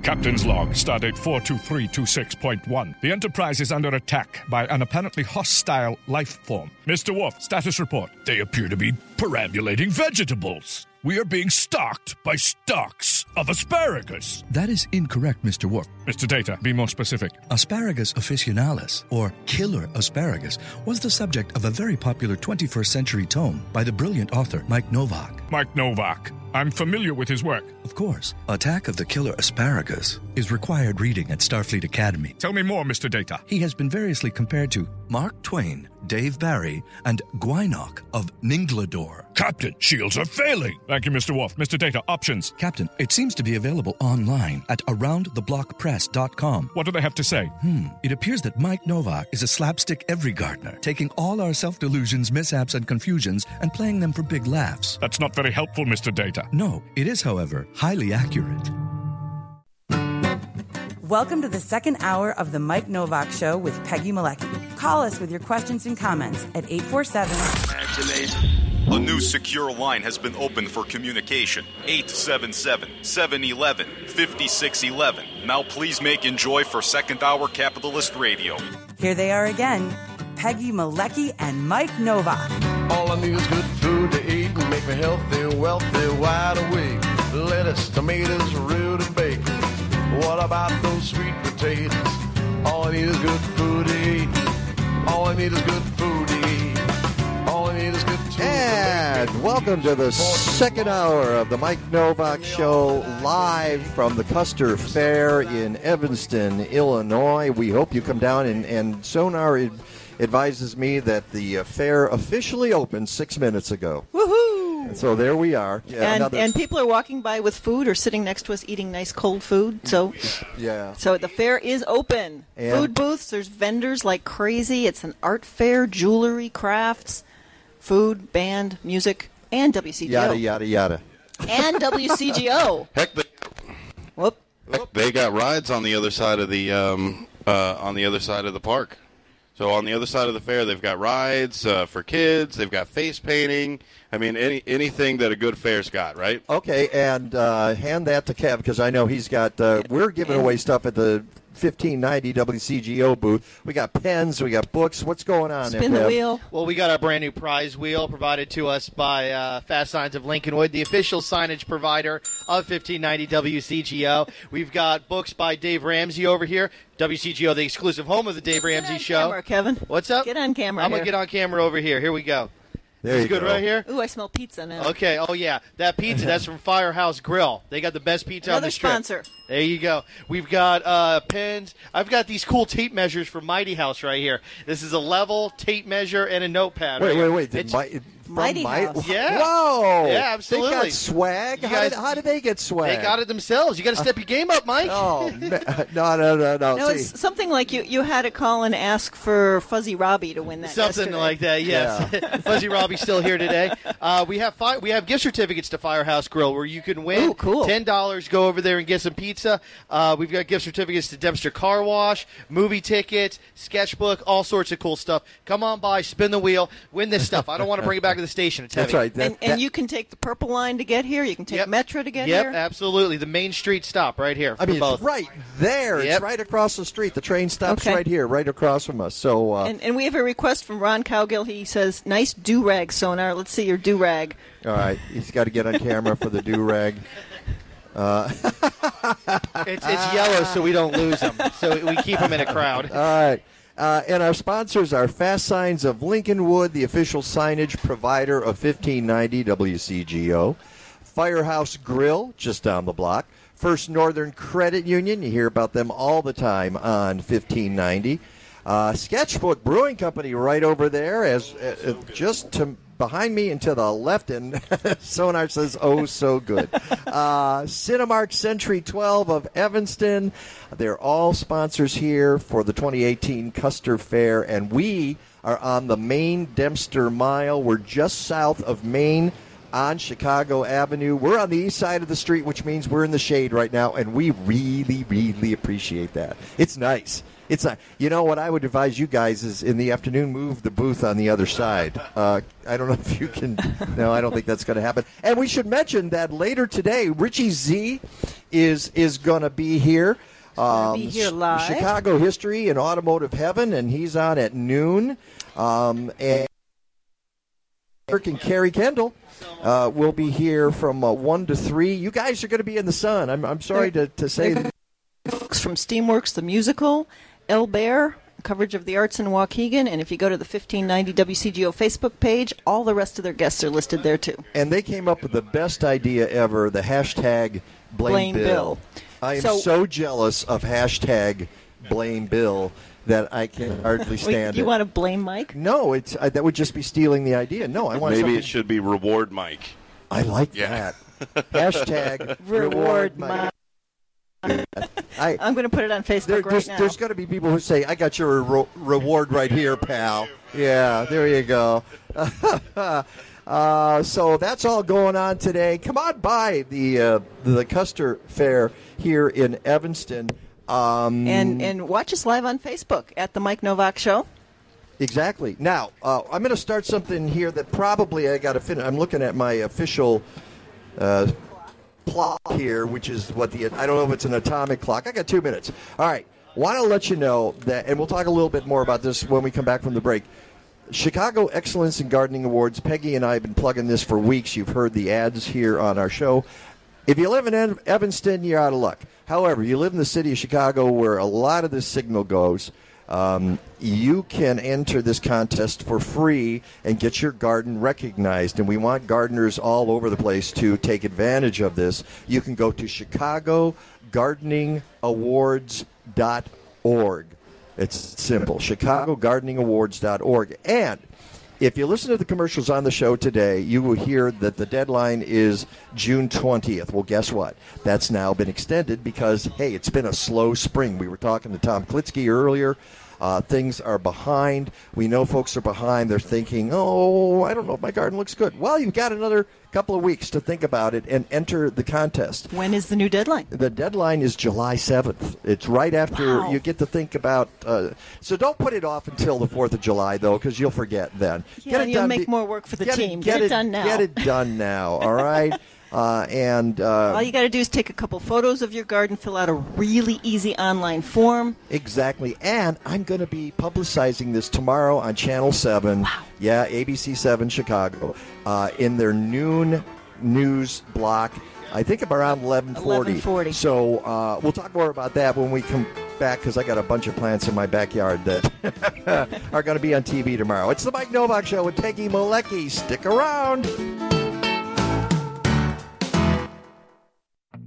Captain's log, stardate 42326.1. The Enterprise is under attack by an apparently hostile life form. Mr. Worf, status report. They appear to be perambulating vegetables. We are being stalked by stalks of asparagus. That is incorrect, Mr. Worf. Mr. Data, be more specific. Asparagus officinalis, or killer asparagus, was the subject of a very popular 21st century tome by the brilliant author Mike Nowak. Mike Nowak. I'm familiar with his work. Of course, Attack of the Killer Asparagus is required reading at Starfleet Academy. Tell me more, Mr. Data. He has been variously compared to Mark Twain, Dave Barry, and Gwynok of Ninglador. Captain, shields are failing. Thank you, Mr. Worf. Mr. Data, options. Captain, it seems to be available online at aroundtheblockpress.com. What do they have to say? Hmm. It appears that Mike Nowak is a slapstick every gardener, taking all our self delusions, mishaps, and confusions and playing them for big laughs. That's not very helpful, Mr. Data. No, it is, however, highly accurate. Welcome to the second hour of the Mike Nowak Show with Peggy Malecki. Call us with your questions and comments at 847 A new secure line has been opened for communication 877 711 5611. Now please make enjoy for second hour capitalist radio. Here they are again. Peggy Malecki and Mike Nowak. All I need is good food me healthy, wealthy, wide awake. Lettuce, tomatoes, root and bacon. What about those sweet potatoes? All I need is good food to eat. All I need is good food to eat. All I need is good food And welcome to the second hour of the Mike Nowak Show, live from the Custer Fair in Evanston, Illinois. We hope you come down, and, and Sonar advises me that the uh, fair officially opened six minutes ago. Woohoo! So there we are. Yeah, and, another- and people are walking by with food or sitting next to us eating nice cold food. So yeah. so the fair is open. And- food booths, there's vendors like crazy. It's an art fair, jewelry, crafts, food, band, music, and WCGO. Yada, yada, yada. And [laughs] WCGO. Heck, they, Whoop. heck, they got rides on the other side of the um, uh, on the other side of the park. So on the other side of the fair, they've got rides uh, for kids. They've got face painting. I mean, any anything that a good fair's got, right? Okay, and uh, hand that to Kev because I know he's got. Uh, we're giving away stuff at the 1590 WCGO booth. We got pens, we got books. What's going on Spin there, Kev? Well, we got our brand new prize wheel provided to us by uh, Fast Signs of Lincolnwood, the official signage provider of 1590 WCGO. We've got books by Dave Ramsey over here. WCGO, the exclusive home of the Dave Ramsey Show. camera, Kevin. What's up? Get on camera. I'm gonna get on camera over here. Here we go. There This you is good go. right here. Ooh, I smell pizza now. Okay. Oh yeah, that pizza. that's from Firehouse Grill. They got the best pizza on Another the strip. sponsor. There you go. We've got uh, pens. I've got these cool tape measures from Mighty House right here. This is a level tape measure and a notepad. Wait, right wait, here. wait. Did It's- Mi- from Mighty Mi- House. [laughs] Yeah. Whoa. Yeah, absolutely. They got swag. How, guys- did, how did they get swag? They got it themselves. You got to step your game up, Mike. Oh, [laughs] ma- no, no, no, no. No, See, it's something like you, you had to call and ask for Fuzzy Robbie to win that. Something yesterday. like that, yes. [laughs] Fuzzy Robbie's still here today. Uh, we have fi- we have gift certificates to Firehouse Grill where you can win. Ooh, cool. Ten dollars. Go over there and get some pizza. Uh, we've got gift certificates to Dempster Car Wash, movie tickets, sketchbook, all sorts of cool stuff. Come on by, spin the wheel, win this stuff. I don't want to bring it back to the station. It's That's heavy. right. That- and and you can take the purple line to get here. You can take Metro to get Yep, here. absolutely. The Main Street stop right here. I mean, both. it's right there. Yep. It's right across the street. The train stops Okay. right here, right across from us. So, uh, And, and we have a request from Ron Cowgill. He says, "Nice do rag sonar. Let's see your do rag." all right, he's got to get on camera for the do rag. Uh, It's, it's yellow, so we don't lose them. So we keep them in a crowd. All right. Uh, and our sponsors are Fast Signs of Lincolnwood, the official signage provider of 1590 WCGO. Firehouse Grill, just down the block. First Northern Credit Union, you hear about them all the time on 1590. Uh, Sketchbook Brewing Company, right over there, as uh, uh, just to behind me and to the left, and [laughs] Sonar says, "Oh, so good." uh, Cinemark Century 12 of Evanston, they're all sponsors here for the 2018 Custer Fair, and we are on the Main Dempster Mile. We're just south of Main on Chicago Avenue. We're on the east side of the street, which means we're in the shade right now, and we really, really appreciate that. It's nice. It's not. You know what I would advise you guys is in the afternoon move the booth on the other side. Uh, I don't know if you can. [laughs] No, I don't think that's going to happen. And we should mention that later today, Richie Z is is going to be here. Um, be here live. Chicago history and automotive heaven, and he's on at noon. Um, and Eric and Carrie Kendall uh, will be here from uh, one to three. You guys are going to be in the sun. I'm, I'm sorry to, to say that. Folks from Steamworks the musical, El Bear, coverage of the arts in Waukegan, and if you go to the 1590 WCGO Facebook page, all the rest of their guests are listed there too. And they came up with the best idea ever the hashtag blame, Blame Bill. I am So- so, jealous of hashtag blame Bill that I can hardly Wait, stand you it. want to blame Mike? no, it's uh, that would just be stealing the idea. No, I want Maybe something- it should be reward Mike. I like Yeah. that. Hashtag [laughs] Reward reward Mike. I, I'm going to put it on Facebook there, right there's, now. there's going to be people who say, "I got your re- reward right here, pal." Yeah, there you go. [laughs] uh, so that's all going on today. Come on by the uh, the Custer Fair here in Evanston. Um, and and watch us live on Facebook at the Mike Nowak Show. Exactly. Now, uh, I'm going to start something here that probably I got to finish. I'm looking at my official uh, clock here, which is what the I don't know if it's an atomic clock. I got two minutes. All right. Want to let you know that, and we'll talk a little bit more about this when we come back from the break. Chicago Excellence in Gardening Awards. Peggy and I have been plugging this for weeks. You've heard the ads here on our show. If you live in Evanston, you're out of luck. However, you live in the city of Chicago where a lot of this signal goes. Um, you can enter this contest for free and get your garden recognized. And we want gardeners all over the place to take advantage of this. You can go to ChicagoGardeningAwards.org. It's simple. ChicagoGardeningAwards.org. And if you listen to the commercials on the show today, you will hear that the deadline is June 20th. Well, guess what? That's now been extended because, hey, it's been a slow spring. We were talking to Tom Klitzkie earlier. Uh, things are behind. We know folks are behind. They're thinking, oh, I don't know if my garden looks good. Well, you've got another couple of weeks to think about it and enter the contest. When is the new deadline? The deadline is July 7th. It's right after Wow. you get to think about. Uh, so don't put it off until the 4th of July, though, because you'll forget then. Yeah, it you'll done make more work for the get team. It, Get it done now. Get it done now, all right? [laughs] uh, and. Uh, All you got to do is take a couple photos of your garden, fill out a really easy online form. Exactly. And I'm going to be publicizing this tomorrow on Channel 7. Wow. Yeah, ABC 7 Chicago. Uh, in their noon news block. I think it's around 1140. 11:40. So uh, we'll talk more about that when we come back because I got a bunch of plants in my backyard that [laughs] are going to be on TV tomorrow. It's the Mike Nowak Show with Peggy Malecki. Stick around.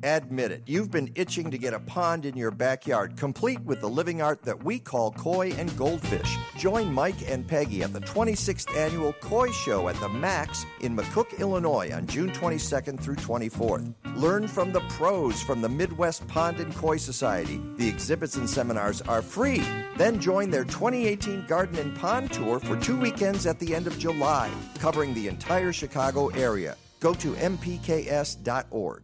Admit it, you've been itching to get a pond in your backyard, complete with the living art that we call koi and goldfish. Join Mike and Peggy at the 26th annual Koi Show at the Max in McCook, Illinois on June 22nd through 24th. Learn from the pros from the Midwest Pond and Koi Society. The exhibits and seminars are free. Then join their 2018 Garden and Pond Tour for two weekends at the end of July, covering the entire Chicago area. Go to mpks.org.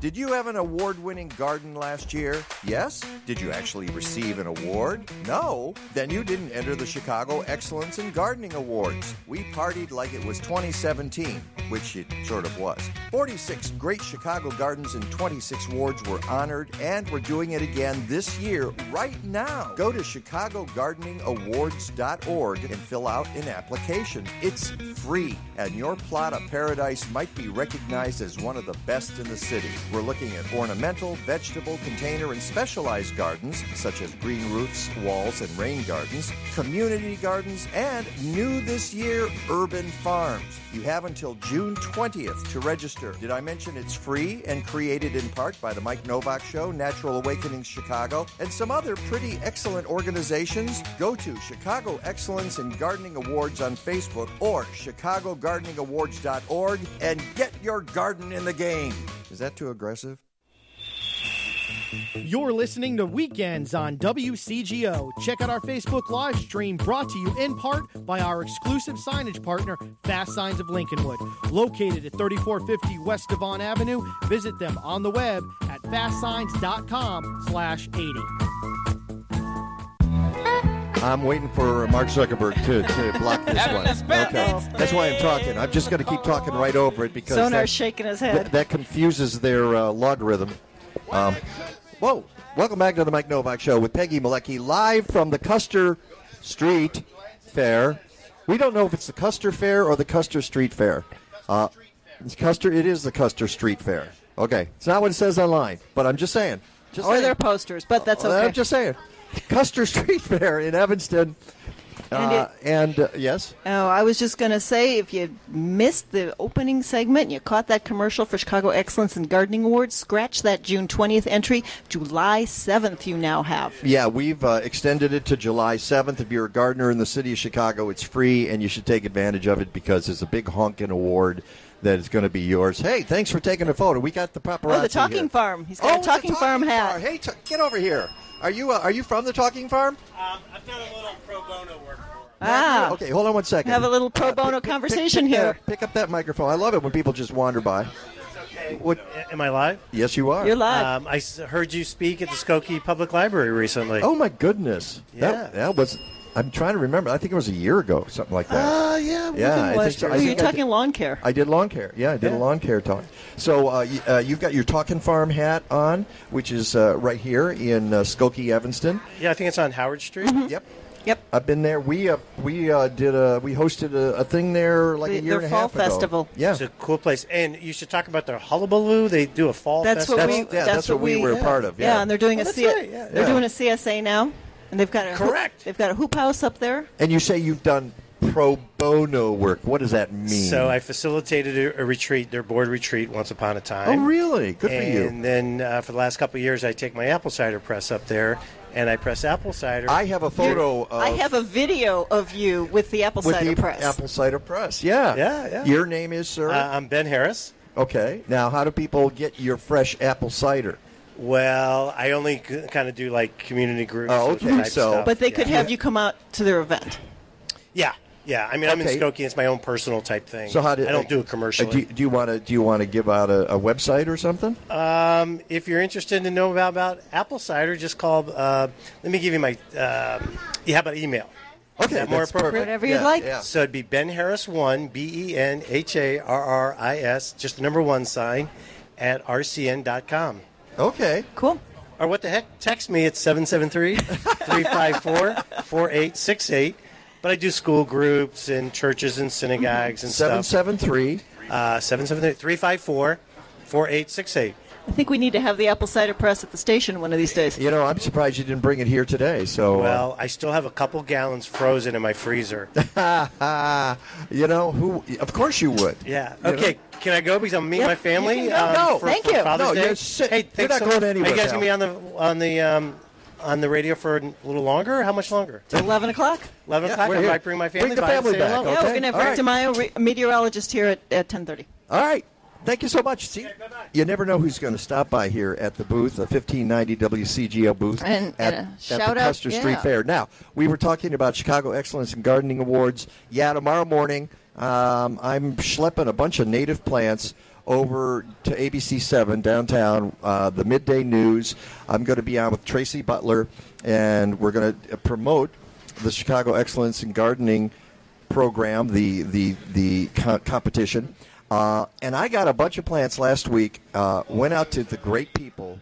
Did you have an award winning garden last year? Yes? Did you actually receive an award? No? Then you didn't enter the Chicago Excellence in Gardening Awards. We partied like it was 2017, which it sort of was. 46 great Chicago gardens in 26 wards were honored, and we're doing it again this year, right now. Go to ChicagoGardeningAwards.org and fill out an application. It's free, and your plot of paradise might be recognized as one of the best in the city. We're looking at ornamental, vegetable, container, and specialized gardens, such as green roofs, walls, and rain gardens, community gardens, and new this year, urban farms. You have until June 20th to register. Did I mention it's free and created in part by the Mike Nowak Show, Natural Awakenings Chicago, and some other pretty excellent organizations? Go to Chicago Excellence in Gardening Awards on Facebook or ChicagoGardeningAwards.org and get your garden in the game. Is that too aggressive? You're listening to Weekends on WCGO. Check out our Facebook live stream brought to you in part by our exclusive signage partner, Fast Signs of Lincolnwood. Located at 3450 West Devon Avenue, visit them on the web at fastsigns.com slash 80. I'm waiting for Mark Zuckerberg to, to block this one. Okay, that's why I'm talking. I'm just going to keep talking right over it because Sonar's that, shaking his th- head. that confuses their uh, logarithm. Um, whoa! Welcome back to the Mike Nowak Show with Peggy Malecki, live from the Custer Street Fair. We don't know if it's the Custer Fair or the Custer Street Fair. Uh, Custer. It is the Custer Street Fair. Okay, it's not what it says online, but I'm just saying. Just or saying. their posters, but that's Uh, okay. I'm just saying. Custer [laughs] Street Fair in Evanston. And Uh, and uh, yes, Oh, I was just going to say if you missed the opening segment and you caught that commercial for Chicago Excellence in Gardening Awards, scratch that June 20th entry. July 7th, you now have. yeah, we've uh, extended it to July 7th. If you're a gardener in the city of Chicago, it's free, and you should take advantage of it because it's a big honking award that is going to be yours. Hey, thanks for taking a photo. We got the paparazzi. Oh, the Talking here. Farm. He's Oh, got it's a Talking, Farm hat. Hey, t- get over here. Are you uh, are you from the Talking Farm? Um, I've done a little pro bono work. Ah. Okay, hold on one second. Have a little pro bono conversation pick, here. That, pick up that microphone. I love it when people just wander by. What? Am I live? Yes, you are. You're live. Um, I s- heard you speak at the Skokie Public Library recently. Oh my goodness. Yeah. That, that was. I'm trying to remember. I think it was a year ago, something like that. Ah, yeah. yeah. I think so. year. I Were you think I talking did- lawn care? I did lawn care. Yeah, I did a lawn care talk. So uh, you, uh, you've got your Talking Farm hat on, which is uh, right here in uh, Skokie, Evanston. Yeah, I think it's on Howard Street. Yep. Yep. I've been there. We uh, we uh, did a we hosted a, a thing there like The- a year their and a fall half ago. festival. Yeah. It's a cool place. And you should talk about their hullabaloo. They do a fall That's what festival. we. that's, what, we were a part of. Yeah, Yeah. and they're doing Oh, a that's right, yeah. they're doing a CSA now, and they've got a hoop- Correct. they've got a hoop house up there. And you say you've done pro bono work. What does that mean? So I facilitated a, a retreat, their board retreat, once upon a time. Oh, really? Good for you. And then uh, for the last couple of years, I take my apple cider press up there, and I press apple cider. I have a photo of I have a video of you with the apple with cider the press. apple cider press. Yeah. Yeah, yeah. Your name is sir. Uh, I'm Ben Harris. okay. Now, how do people get your fresh apple cider? Well, I only kind of do like community groups. Oh, okay, so- stuff. but they could yeah. have you come out to their event. Yeah, yeah. I mean, I'm in Okay. Skokie. It's my own personal type thing. So how do I don't do it Uh, commercially. do, do you want to do you want to give out a, a website or something? Um, if you're interested to know about, about apple cider, just call. Uh, let me give you my. Um, you have an email. Okay, Is that more that's appropriate? perfect. Whatever you'd Yeah, like. yeah. So it'd be Ben Harris one B E N H A R R I S, just the number one sign, at rcn.com. Okay. Cool. Or what the heck? Text me at 773-354-4868. But I do school groups and churches and synagogues and Seven stuff. seven three. Uh, 773-354-4868. I think we need to have the apple cider press at the station one of these days. You know, I'm surprised you didn't bring it here today. So, uh, Well, I still have a couple gallons frozen in my freezer. [laughs] you know, who? Of course you would. Yeah. You Okay. Can I go because I'm meeting Yep, my family? you can go. um, No, for, thank for you. Father's No, Day? you're sit- hey, you're thanks not so- going anywhere, Are you guys pal. gonna be on the on the um, on the radio for a little longer? How much longer? Till 11 o'clock. 11 Yeah, o'clock. we're I here. might bring my family Bring the by family back, hello. Yeah, we're going to have All Rick right. DiMaio, re- meteorologist, here at, at 10:30. All right. Thank you so much. See, you never know who's going to stop by here at the booth, the 1590 WCGO booth And- at, and at shout the out- Custer Street. Fair. Now, we were talking about Chicago Excellence in Gardening Awards. Yeah, tomorrow morning, um, I'm schlepping a bunch of native plants over to ABC 7 downtown, uh, the midday news. I'm going to be on with Tracy Butler, and we're going to promote the Chicago Excellence in Gardening program, the the the co- competition. Uh, and I got a bunch of plants last week. Uh, went out to the great people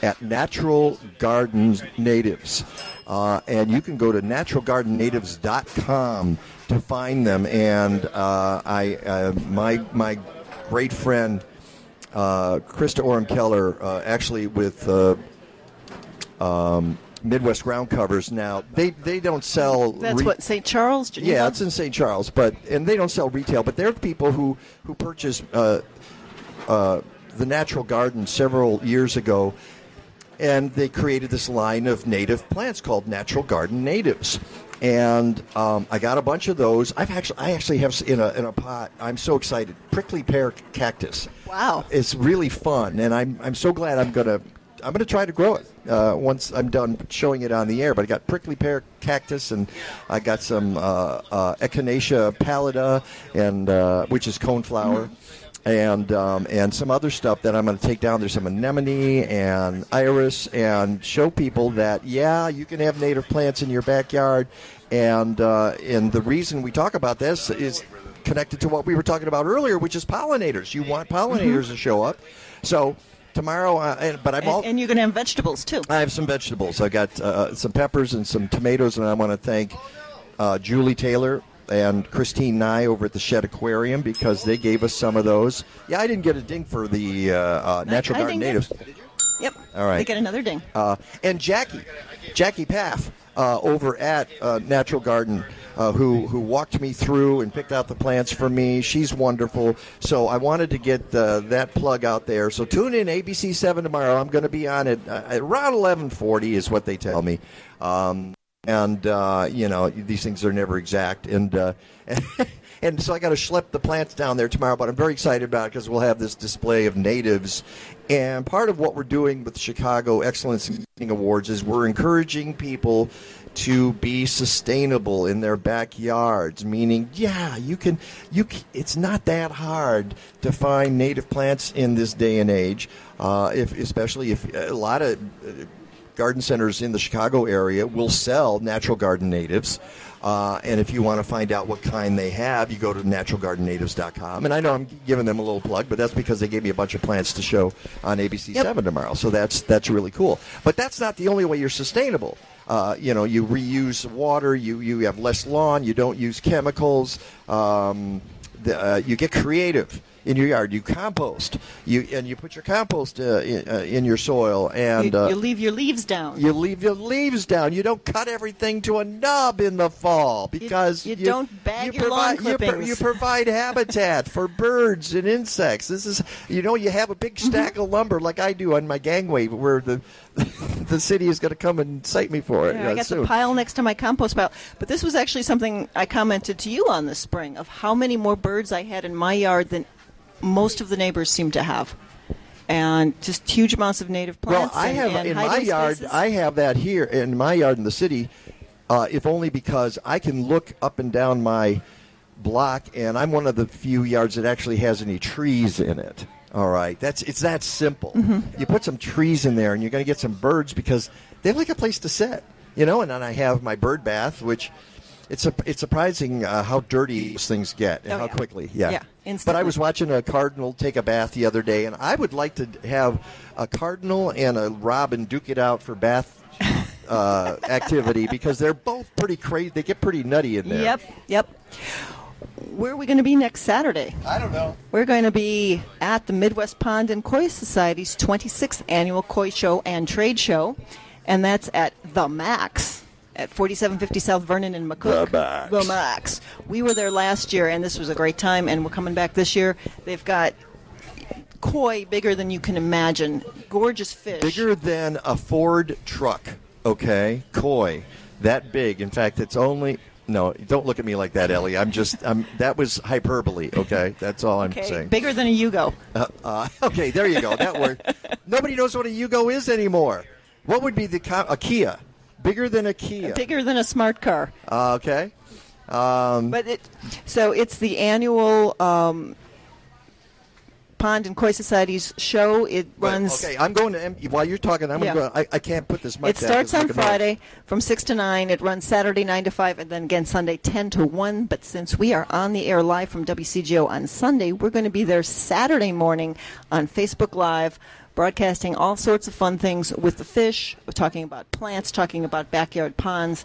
at Natural Gardens Natives, uh, and you can go to naturalgardennatives.com to find them. And uh, I, uh, my my great friend uh, Krista Orem Keller, uh, actually with. Uh, um, Midwest ground covers now. They they don't sell. That's re- what St. Charles. Geneva? yeah, it's in St. Charles, but and they don't sell retail. But they're people who who purchased uh, uh, the Natural Garden several years ago, and they created this line of native plants called Natural Garden Natives. And um, I got a bunch of those. I've actually I actually have in a in a pot. I'm so excited. Prickly pear cactus. Wow. It's really fun, and I'm I'm so glad I'm gonna I'm gonna try to grow it uh, once I'm done showing it on the air. But I got prickly pear cactus, and I got some uh, uh, echinacea pallida, and uh, which is coneflower. And um, and some other stuff that I'm going to take down. There's some anemone and iris, and show people that yeah, you can have native plants in your backyard. And uh, and the reason we talk about this is connected to what we were talking about earlier, which is pollinators. You want pollinators to show up. So tomorrow, uh, and, but I'm And, all. and you're going to have vegetables too. I have some vegetables. I got uh, some peppers and some tomatoes, and I want to thank uh, Julie Taylor and Christine Nye over at the Shedd Aquarium because they gave us some of those. Yeah, I didn't get a ding for the uh, uh, Natural I Garden dinged it. Natives. Yep. All right. They get another ding. Uh, and Jackie, Jackie Paff, uh, over at uh, Natural Garden, uh, who who walked me through and picked out the plants for me. She's wonderful. So I wanted to get uh, that plug out there. So tune in ABC seven tomorrow. I'm going to be on it uh, around 11:40 is what they tell me. Um, and uh, you know these things are never exact, and uh, [laughs] and so I got to schlep the plants down there tomorrow. But I'm very excited about it because we'll have this display of natives, and part of what we're doing with Chicago Excellence in Awards is we're encouraging people to be sustainable in their backyards meaning yeah you can you c- it's not that hard to find native plants in this day and age uh, if especially if a lot of uh, garden centers in the Chicago area will sell natural garden natives. Uh, and if you want to find out what kind they have, you go to naturalgardennatives.com. And I know I'm giving them a little plug, but that's because they gave me a bunch of plants to show on ABC 7 tomorrow. So that's, that's really cool. But that's not the only way you're sustainable. Uh, you know, you reuse water, you, you have less lawn, you don't use chemicals, um, the, uh, you get creative in your yard. You compost, you and you put your compost uh, in, uh, in your soil, and you, uh, you leave your leaves down. you leave your leaves down. You don't cut everything to a nub in the fall because you don't bag your lawn provide, you, pro- clippings. you provide habitat for [laughs] birds and insects. This is you know you have a big stack Mm-hmm. of lumber like I do on my gangway where the [laughs] the city is going to come and cite me for it. Yeah, uh, I got soon. the pile next to my compost pile. But this was actually something I commented to you on this spring of how many more birds I had in my yard than most of the neighbors seem to have. And just huge amounts of native plants. Well. I have and in my yard. spaces. I have that here in my yard in the city, uh, if only because I can look up and down my block, and I'm one of the few yards that actually has any trees in it. All right, that's it's that simple. Mm-hmm. You put some trees in there, and you're going to get some birds because they have like a place to sit. You know, and then I have my bird bath, which it's a, it's surprising uh, how dirty these things get and Oh, how yeah. quickly. Yeah. Yeah, But I was watching a cardinal take a bath the other day, and I would like to have a cardinal and a robin duke it out for bath [laughs] uh, activity because they're both pretty crazy. They get pretty nutty in there. Yep, yep. Where are we going to be next Saturday? I don't know. We're going to be at the Midwest Pond and Koi Society's 26th annual Koi Show and Trade Show, and that's at The Max at 4750 South Vernon in McCook. The. The. We were there last year, and this was a great time, and we're coming back this year. They've got koi bigger than you can imagine, gorgeous fish. Bigger than a Ford truck. Okay, koi, that big. In fact, it's only. No, don't look at me like that, Ellie. I'm just. I'm. That was hyperbole. Okay, that's all I'm Okay, saying. bigger than a Yugo. Uh, uh, okay, there you go. That word. [laughs] Nobody knows what a Yugo is anymore. What would be the co- a Kia? Bigger than a Kia. Bigger than a smart car. Uh, okay. Um, But it, so it's the annual um, Pond and Koi Society's show. It runs. okay, I'm going to. em- While you're talking, I'm Yeah. going. to I, I can't put this mic It starts on Friday from 6 to 9. It runs Saturday 9 to 5, and then again Sunday 10 to 1. But since we are on the air live from WCGO on Sunday, we're going to be there Saturday morning on Facebook Live, broadcasting all sorts of fun things with the fish, talking about plants, talking about backyard ponds.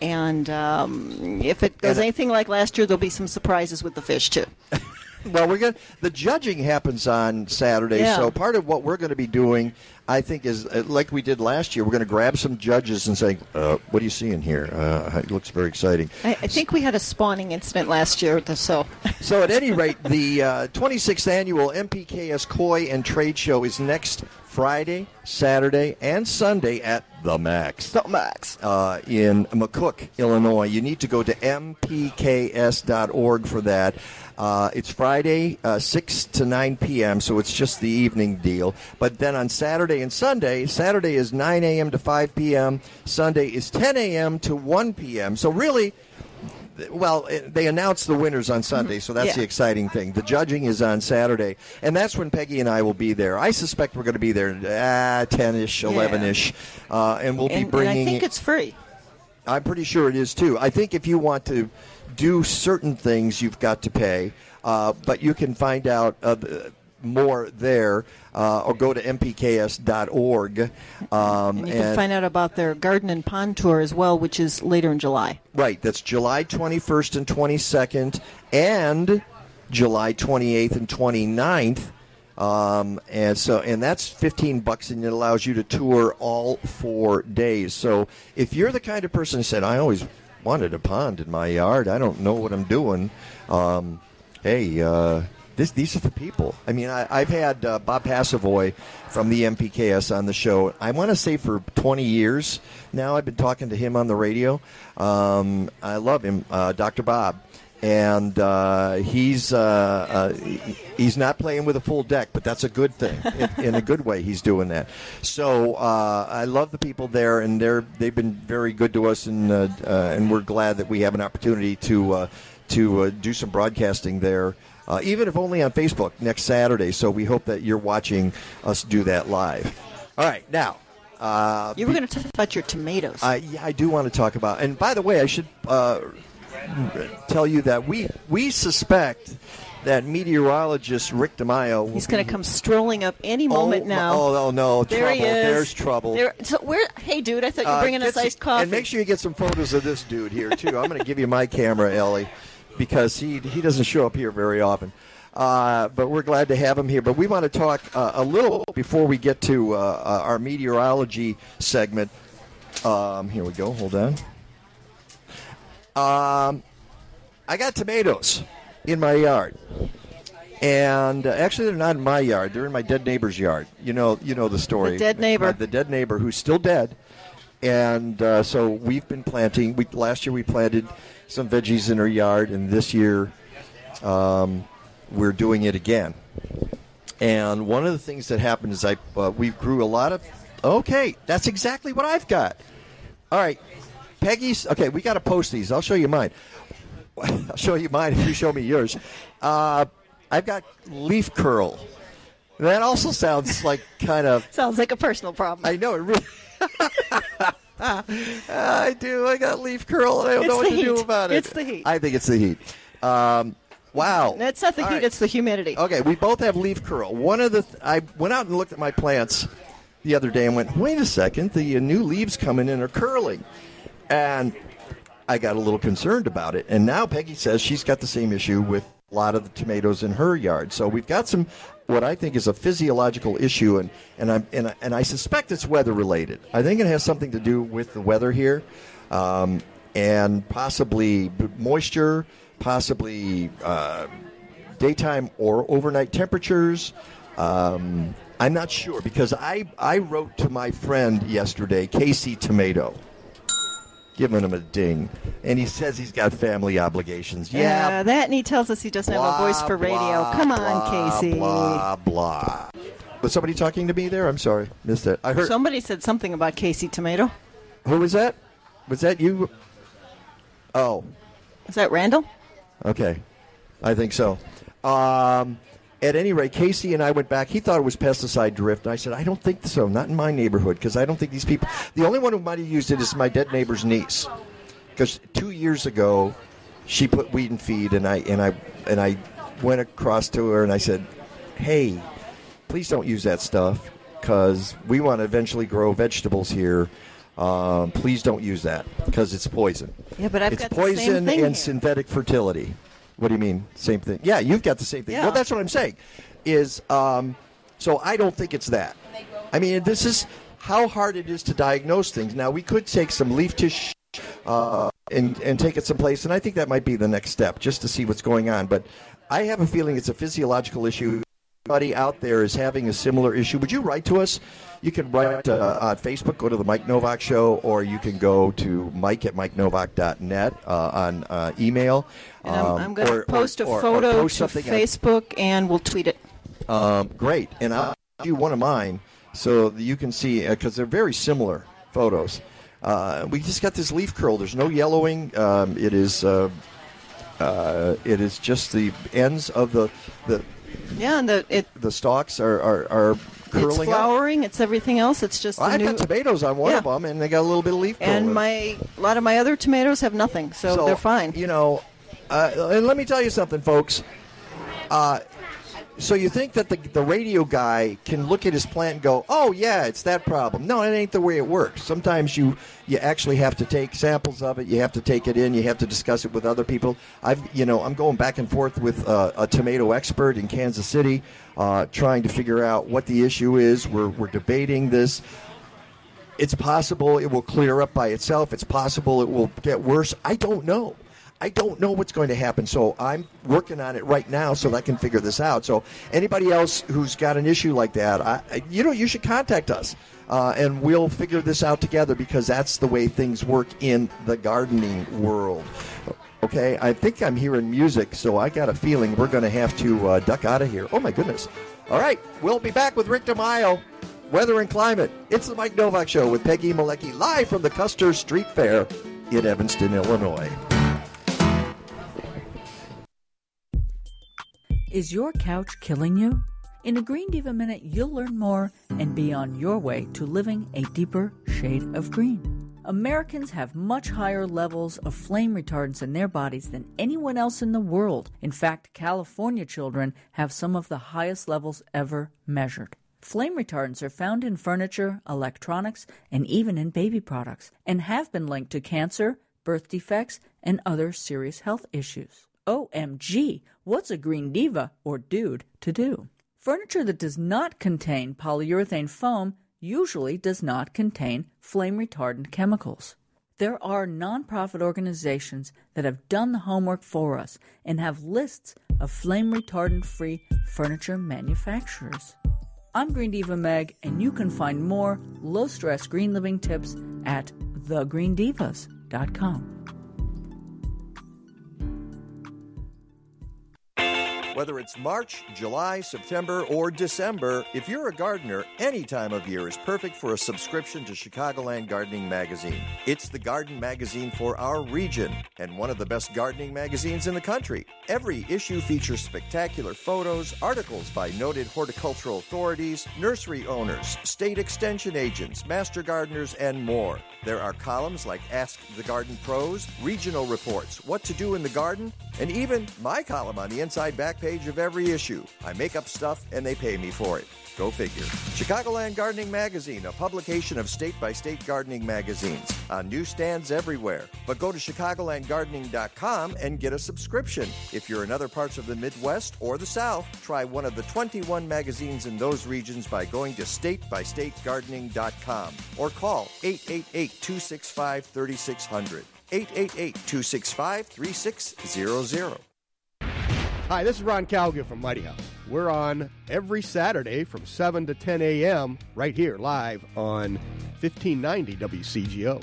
And um, if it goes anything like last year, there'll be some surprises with the fish, too. [laughs] Well, we're going. The judging happens on Saturday, Yeah. so part of what we're going to be doing, I think, is uh, like we did last year. We're going to grab some judges and say, uh, "What do you see in here? Uh, it looks very exciting." I, I think we had a spawning incident last year, so. [laughs] So, at any rate, the uh, 26th annual MPKS Koi and Trade Show is next Friday, Saturday, and Sunday at the Max. The Max. Uh, in McCook, Illinois. You need to go to mpks.org for that. Uh, it's Friday, uh, 6 to 9 p.m., so it's just the evening deal. But then on Saturday and Sunday, Saturday is 9 a.m. to 5 p.m., Sunday is 10 a.m. to 1 p.m. So, really, well, eh, they announce the winners on Sunday, so that's Yeah. the exciting thing. The judging is on Saturday, and that's when Peggy and I will be there. I suspect we're going to be there ah, 10 ish, 11 ish, uh, and we'll be and, and bringing. I think it's free. I'm pretty sure it is too. I think if you want to do certain things, you've got to pay, uh, but you can find out uh, more there uh, or go to mpks.org. Um, And you can find out about their garden and pond tour as well, which is later in July. Right, that's July 21st and 22nd, and July 28th and 29th. Um, and so, and that's 15 bucks, and it allows you to tour all four days. So, if you're the kind of person who said, "I always wanted a pond in my yard. I don't know what I'm doing," um, hey, uh, this, these are the people. I mean, I, I've had uh, Bob Passovoy from the MPKS on the show. I want to say for 20 years now. I've been talking to him on the radio. Um, I love him, uh, Dr. Bob. And uh, he's uh, uh, he's not playing with a full deck, but that's a good thing. [laughs] in, in a good way, he's doing that. So uh, I love the people there, and they're they've been very good to us, and uh, uh, and we're glad that we have an opportunity to uh, to uh, do some broadcasting there, uh, even if only on Facebook next Saturday. So we hope that you're watching us do that live. All right, now. Uh, You were going to talk about your tomatoes. I, yeah, I do want to talk about. And by the way, I should uh, tell you that we we suspect that meteorologist Rick DiMaio. He's going to come strolling up any moment my- now. Oh, oh no! There trouble. he is. There's trouble. There, so where? Hey, dude, I thought you were Uh, bringing get us iced coffee. And make sure you get some photos of this dude here too. I'm going to give you my camera, Ellie, because he he doesn't show up here very often. Uh, but we're glad to have him here. But we want to talk uh, a little before we get to uh, uh, our meteorology segment. Um, here we go. Hold on. Um, I got tomatoes in my yard, and uh, actually they're not in my yard. They're in my dead neighbor's yard. You know, you know the story. The dead neighbor. Uh, the dead neighbor who's still dead. And uh, so we've been planting. We, last year we planted some veggies in our yard, and this year um, we're doing it again. And one of the things that happened is I uh, we grew a lot of. Okay, that's exactly what I've got. All right, Peggy's. Okay, we got to post these. I'll show you mine. [laughs] I'll show you mine if you show me yours. Uh, I've got leaf curl. That also sounds like kind of. Sounds like a personal problem. I know it really. [laughs] I do. I got leaf curl, and I don't It's know what the to do about it. It's the heat. I think it's the heat. Um, wow. That's not the All heat; right. it's the humidity. Okay, we both have leaf curl. One of the th- I went out and looked at my plants the other day and went, "Wait a second, the uh, new leaves coming in are curling," and I got a little concerned about it. And now Peggy says she's got the same issue with a lot of the tomatoes in her yard. So we've got some what I think is a physiological issue, and and I and I, and I suspect it's weather related. I think it has something to do with the weather here, um, and possibly moisture, possibly. Uh, daytime or overnight temperatures. Um, I'm not sure because I, I wrote to my friend yesterday, Casey Tomato, giving him a ding, and he says he's got family obligations. Yeah, Uh, that, and he tells us he doesn't have a voice for radio. blah, Come on, blah, Casey. Blah blah. Was somebody talking to me there? I'm sorry, missed it. I heard. Somebody said something about Casey Tomato. Who was that? Was that you? Oh, Is that Randall? Okay, I think so. Um, at any rate, Casey and I went back. He thought it was pesticide drift. And I said, I don't think so. Not in my neighborhood because I don't think these people. The only one who might have used it is my dead neighbor's niece. Because two years ago, she put weed and feed, and I and I and I went across to her and I said, Hey, please don't use that stuff because we want to eventually grow vegetables here. Um, please don't use that because it's poison. Yeah, but I've it's got poison and here. synthetic fertility. What do you mean? Same thing? Yeah, you've got the same thing. Yeah. Well, that's what I'm saying. Is um, so I don't think it's that. I mean, this is how hard it is to diagnose things. Now we could take some leaf tissue uh, and and take it someplace, and I think that might be the next step, just to see what's going on. But I have a feeling it's a physiological issue. Anybody out there is having a similar issue? Would you write to us? You can write uh, on Facebook, go to the Mike Nowak Show, or you can go to Mike at MikeNowak.net uh, on uh, email. And I'm, Um, I'm going or- to post a or- or photo post to on- Facebook, and we'll tweet it. um, great, and I'll do one of mine so that you can see because they're very similar photos. Uh, we just got this leaf curl. There's no yellowing. Um, it is uh, uh, it is just the ends of the the Yeah, and the it the stalks are are, are it's curling up. flowering. It's everything else. It's just the I've new. got tomatoes on one Yeah. of them, and they got a little bit of leaf and it. my a lot of my other tomatoes have nothing, so, they're fine. You know, uh, and let me tell you something, folks. Uh, so you think that the, the radio guy can look at his plant and go, "Oh yeah, it's that problem." No, it ain't the way it works. Sometimes you you actually have to take samples of it. You have to take it in. You have to discuss it with other people. I've you know I'm going back and forth with uh, a tomato expert in Kansas City, uh, trying to figure out what the issue is. We're we're debating this. It's possible it will clear up by itself. It's possible it will get worse. I don't know. I don't know what's going to happen. So I'm working on it right now so that I can figure this out. So anybody else who's got an issue like that, I, you know, you should contact us. Uh, and we'll figure this out together because that's the way things work in the gardening world. Okay, I think I'm hearing music, so I got a feeling we're going to have to uh, duck out of here. Oh my goodness! All right, we'll be back with Rick DiMaio, weather and climate. It's the Mike Nowak Show with Peggy Malecki live from the Custer Street Fair in Evanston, Illinois. Is your couch killing you? In a Green Diva Minute, you'll learn more and be on your way to living a deeper shade of green. Americans have much higher levels of flame retardants in their bodies than anyone else in the world. In fact, California children have some of the highest levels ever measured. Flame retardants are found in furniture, electronics, and even in baby products, and have been linked to cancer, birth defects, and other serious health issues. OMG, what's a green diva or dude to do? Furniture that does not contain polyurethane foam usually does not contain flame retardant chemicals. There are nonprofit organizations that have done the homework for us and have lists of flame retardant free furniture manufacturers. I'm Green Diva Meg, and you can find more low stress green living tips at thegreendivas.com. Whether it's March, July, September, or December, if you're a gardener, any time of year is perfect for a subscription to Chicagoland Gardening Magazine. It's the garden magazine for our region and one of the best gardening magazines in the country. Every issue features spectacular photos, articles by noted horticultural authorities, nursery owners, state extension agents, master gardeners, and more. There are columns like Ask the Garden Pros, regional reports, what to do in the garden, and even my column on the inside back page of every issue. I make up stuff and they pay me for it. Go figure. Chicagoland Gardening Magazine, a publication of state by state gardening magazines, uh, on newsstands everywhere. But go to ChicagolandGardening.com and get a subscription. If you're in other parts of the Midwest or the South, try one of the 21 magazines in those regions by going to StateByStateGardening.com or call 888 265 3600. 888 265 3600. Hi, this is Ron Calgill from Mighty House. We're on every Saturday from 7 to 10 a.m. right here live on 1590 WCGO.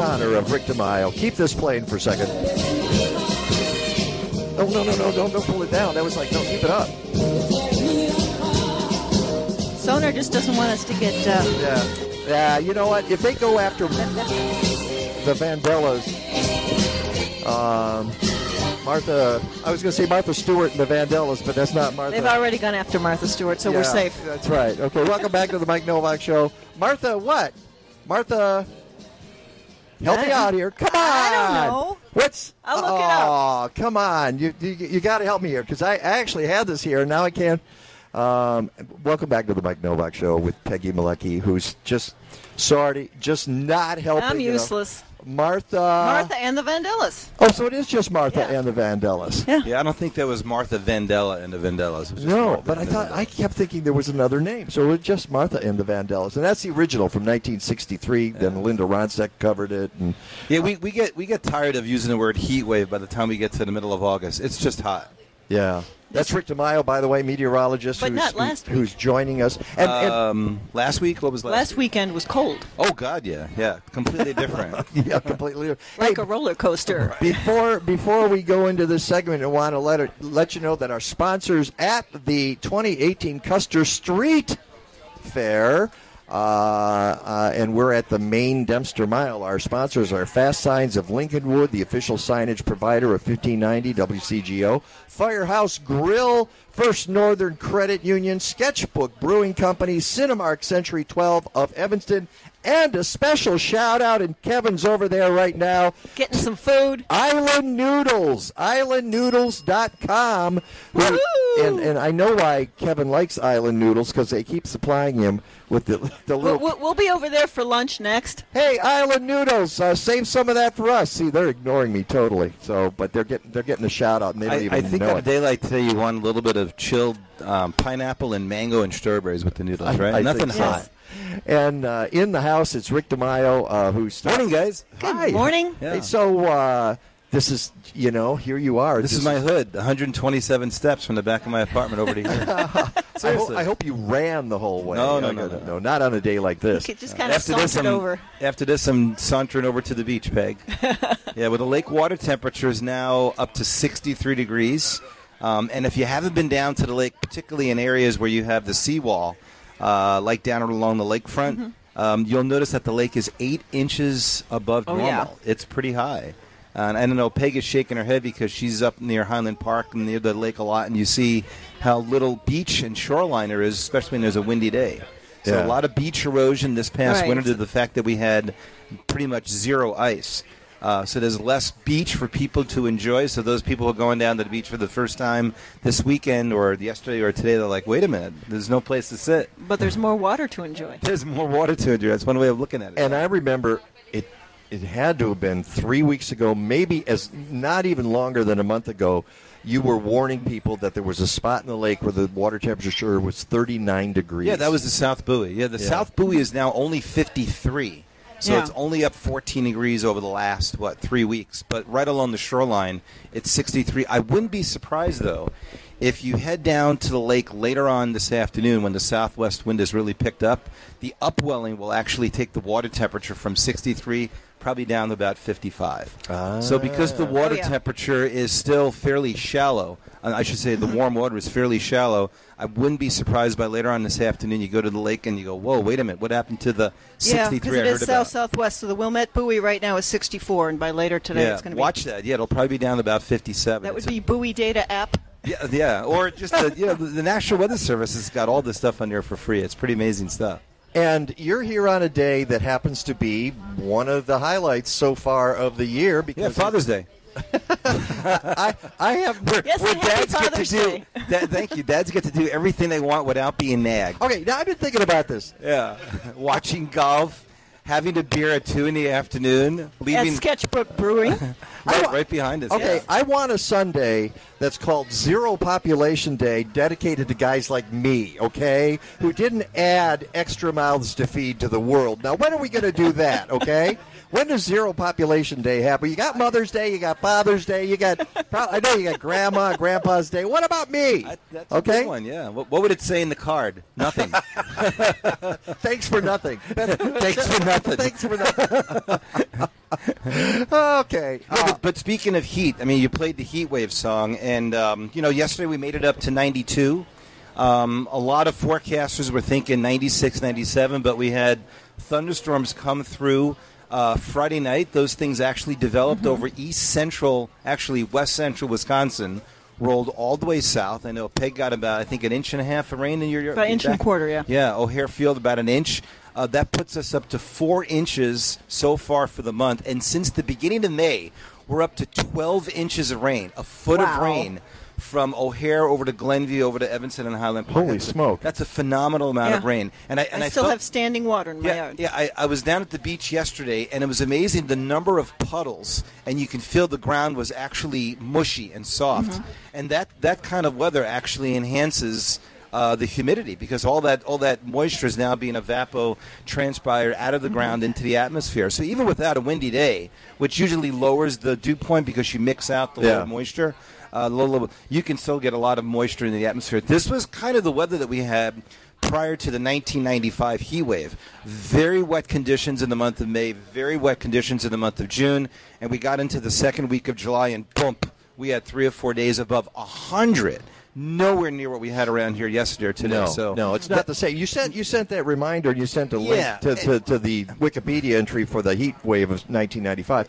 Honor of Rick DiMaio, keep this playing for a second. Oh, no, no, no, don't, don't pull it down. That was like, no, keep it up. Sonar just doesn't want us to get. Uh, Yeah. Yeah, you know what? If they go after the Vandellas, um, Martha, I was going to say Martha Stewart and the Vandellas, but that's not Martha. they've already gone after Martha Stewart, so we're Yeah, safe. That's right. Okay, welcome back to the Mike Nowak Show. Martha, what? Martha, help me out here. Come on. I don't know. What's? I'll look oh, it up. come on. You you, you got to help me here because I actually had this here and now I can't. Um, welcome back to the Mike Nowak Show with Peggy Malecki, who's just sorry, just not helping. I'm you know. Useless. Martha. Martha and the Vandellas. Oh, so it is just Martha and the Vandellas. Yeah. Yeah, I don't think that was Martha Vandella and the Vandellas. It was just No, Martha but I thought I kept thinking there was another name, so it was just Martha and the Vandellas, and that's the original from 1963. Then Linda Ronstadt covered it, and Yeah, we, we get we get tired of using the word heat wave by the time we get to the middle of August. It's just hot. Yeah, that's Rick DiMaio, by the way, meteorologist, But who's, not last who- who's joining us. And, and um, last week, what was last? Last weekend was cold, Oh God, yeah, yeah, completely different. [laughs] yeah, completely. like a roller coaster. Before before we go into this segment, I want to let it, let you know that our sponsors at the 2018 Custer Street Fair. Uh, uh, and we're at the main Dempster Mile. Our sponsors are Fast Signs of Lincolnwood, the official signage provider of 1590 WCGO, Firehouse Grill, First Northern Credit Union, Sketchbook Brewing Company, Cinemark Century 12 of Evanston, And a special shout out, and Kevin's over there right now. Getting some food. Island Noodles. IslandNoodles.com. Who, and, and I know why Kevin likes Island Noodles because they keep supplying him with the, [laughs] the We'll, little. we'll, we'll be over there for lunch next. Hey, Island Noodles, uh, save some of that for us. See, they're ignoring me totally. So, but they're getting they're getting a shout out, and they don't I, even I think know on a day like today, you want a little bit of chilled um, pineapple and mango and strawberries with the noodles, right? I Nothing think so. hot. And uh, in the house, it's Rick DiMaio, uh, who's Morning, guys. Good Hi. morning. Yeah. Hey, so uh, this is, you know, here you are. This is my hood, 127 steps from the back of my apartment over to here. [laughs] [laughs] I, hope, I hope you ran the whole way. No, no, I no, gotta- no. not on a day like this. You could just kind of After this, I'm, over. after this, I'm sauntering over to the beach, Peg. [laughs] yeah, well, the lake water temperature is now up to 63 degrees. Um, and if you haven't been down to the lake, particularly in areas where you have the seawall, uh, like down along the lakefront, Mm-hmm. um, you'll notice that the lake is eight inches above Oh, normal. It's pretty high. And I don't know, Peg is shaking her head because she's up near Highland Park and near the lake a lot, and you see how little beach and shoreline there is, especially when there's a windy day. So Yeah. a lot of beach erosion this past Right. winter to the fact that we had pretty much zero ice. Uh, so there's less beach for people to enjoy. So those people who are going down to the beach for the first time this weekend or yesterday or today, they're like, wait a minute, there's no place to sit. But there's more water to enjoy. There's more water to enjoy. That's one way of looking at it. And I remember it. It had to have been three weeks ago, maybe as not even longer than a month ago. You were warning people that there was a spot in the lake where the water temperature sure was 39 degrees. Yeah, that was the South Buoy. Yeah, the Yeah. South Buoy is now only 53. So Yeah. it's only up 14 degrees over the last, what, three weeks. But right along the shoreline, it's 63. I wouldn't be surprised, though, if you head down to the lake later on this afternoon when the southwest wind has really picked up, the upwelling will actually take the water temperature from 63 probably down to about 55. Ah. So because the water Oh, yeah. temperature is still fairly shallow, uh, I should say the warm water is fairly shallow, I wouldn't be surprised by later on this afternoon you go to the lake and you go, whoa, wait a minute, what happened to the Yeah, 63 because I heard is about? south southwest. So the Wilmette buoy right now is 64, and by later today yeah, it's going to be. watch that. Yeah, it'll probably be down to about 57. That would It's be buoy data app. yeah, yeah, or just the, you know, the, the National Weather Service has got all this stuff on there for free. It's pretty amazing stuff. And you're here on a day that happens to be one of the highlights so far of the year because Yeah, Father's Day. [laughs] I, I have. Yes, Where dads get to Father's do, Day. da- thank you. Dads get to do everything they want without being nagged. Okay, now I've been thinking about this. Yeah, [laughs] watching golf, having a beer at two in the afternoon, At Sketchbook Brewing. [laughs] right, right behind us. Okay. I want a Sunday that's called Zero Population Day, dedicated to guys like me, okay, who didn't add extra mouths to feed to the world. Now, when are we going to do that, okay? When does Zero Population Day happen? You got Mother's Day, you got Father's Day, you got, pro- I know you got Grandma, Grandpa's Day. What about me? That- that's a okay? good one. Yeah. What, what would it say in the card? Nothing. [laughs] [laughs] Thanks for nothing. Thanks for nothing. Thanks for nothing. okay. But, but speaking of heat, I mean, you played the heat wave song, and um, you know, yesterday we made it up to 92. Um, a lot of forecasters were thinking 96, 97, but we had thunderstorms come through uh, Friday night. Those things actually developed Mm-hmm. over east central, actually west central Wisconsin, rolled all the way south. I know Peg got about, I think, an inch and a half of rain in your About an inch and a quarter, yeah. Yeah, O'Hare Field about an inch. Uh, that puts us up to four inches so far for the month, and since the beginning of May, we're up to 12 inches of rain, a foot of rain from O'Hare over to Glenview over to Evanston and Highland Park. Holy That's a- smoke. That's a phenomenal amount of rain, and I and I, I, still felt- have standing water in my yeah, yard. yeah. I, I was down at the beach yesterday, and it was amazing the number of puddles, and you can feel the ground was actually mushy and soft, Mm-hmm. and that that kind of weather actually enhances. Uh, the humidity because all that all that moisture is now being evapo transpired out of the ground into the atmosphere. So even without a windy day, which usually lowers the dew point because you mix out the Yeah. low moisture, uh, low, you can still get a lot of moisture in the atmosphere. This was kind of the weather that we had prior to the 1995 heat wave. Very wet conditions in the month of May, very wet conditions in the month of June, and we got into the second week of July, and boom, we had three or four days above 100. Nowhere near what we had around here yesterday or today. No, so no, it's not the same. You sent you sent that reminder. You sent a link Yeah. to, to, to the Wikipedia entry for the heat wave of 1995.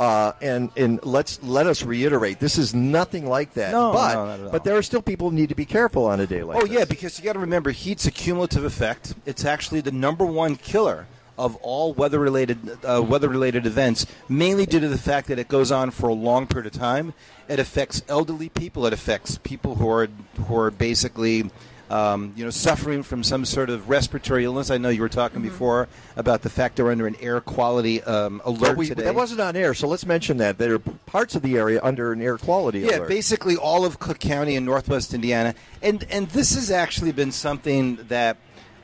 Uh, and and let's let us reiterate, this is nothing like that. No, but no, all. but there are still people who need to be careful on a day like oh this. yeah, because you got to remember, heat's a cumulative effect. It's actually the number one killer of all weather-related uh, weather-related events, mainly due to the fact that it goes on for a long period of time. It affects elderly people. It affects people who are who are basically um, you know, suffering from some sort of respiratory illness. I know you were talking before about the fact they're under an air quality um, alert we- today. that wasn't on air, so let's mention that there are parts of the area under an air quality alert. Yeah, alert. basically all of Cook County and Northwest Indiana, and and this has actually been something that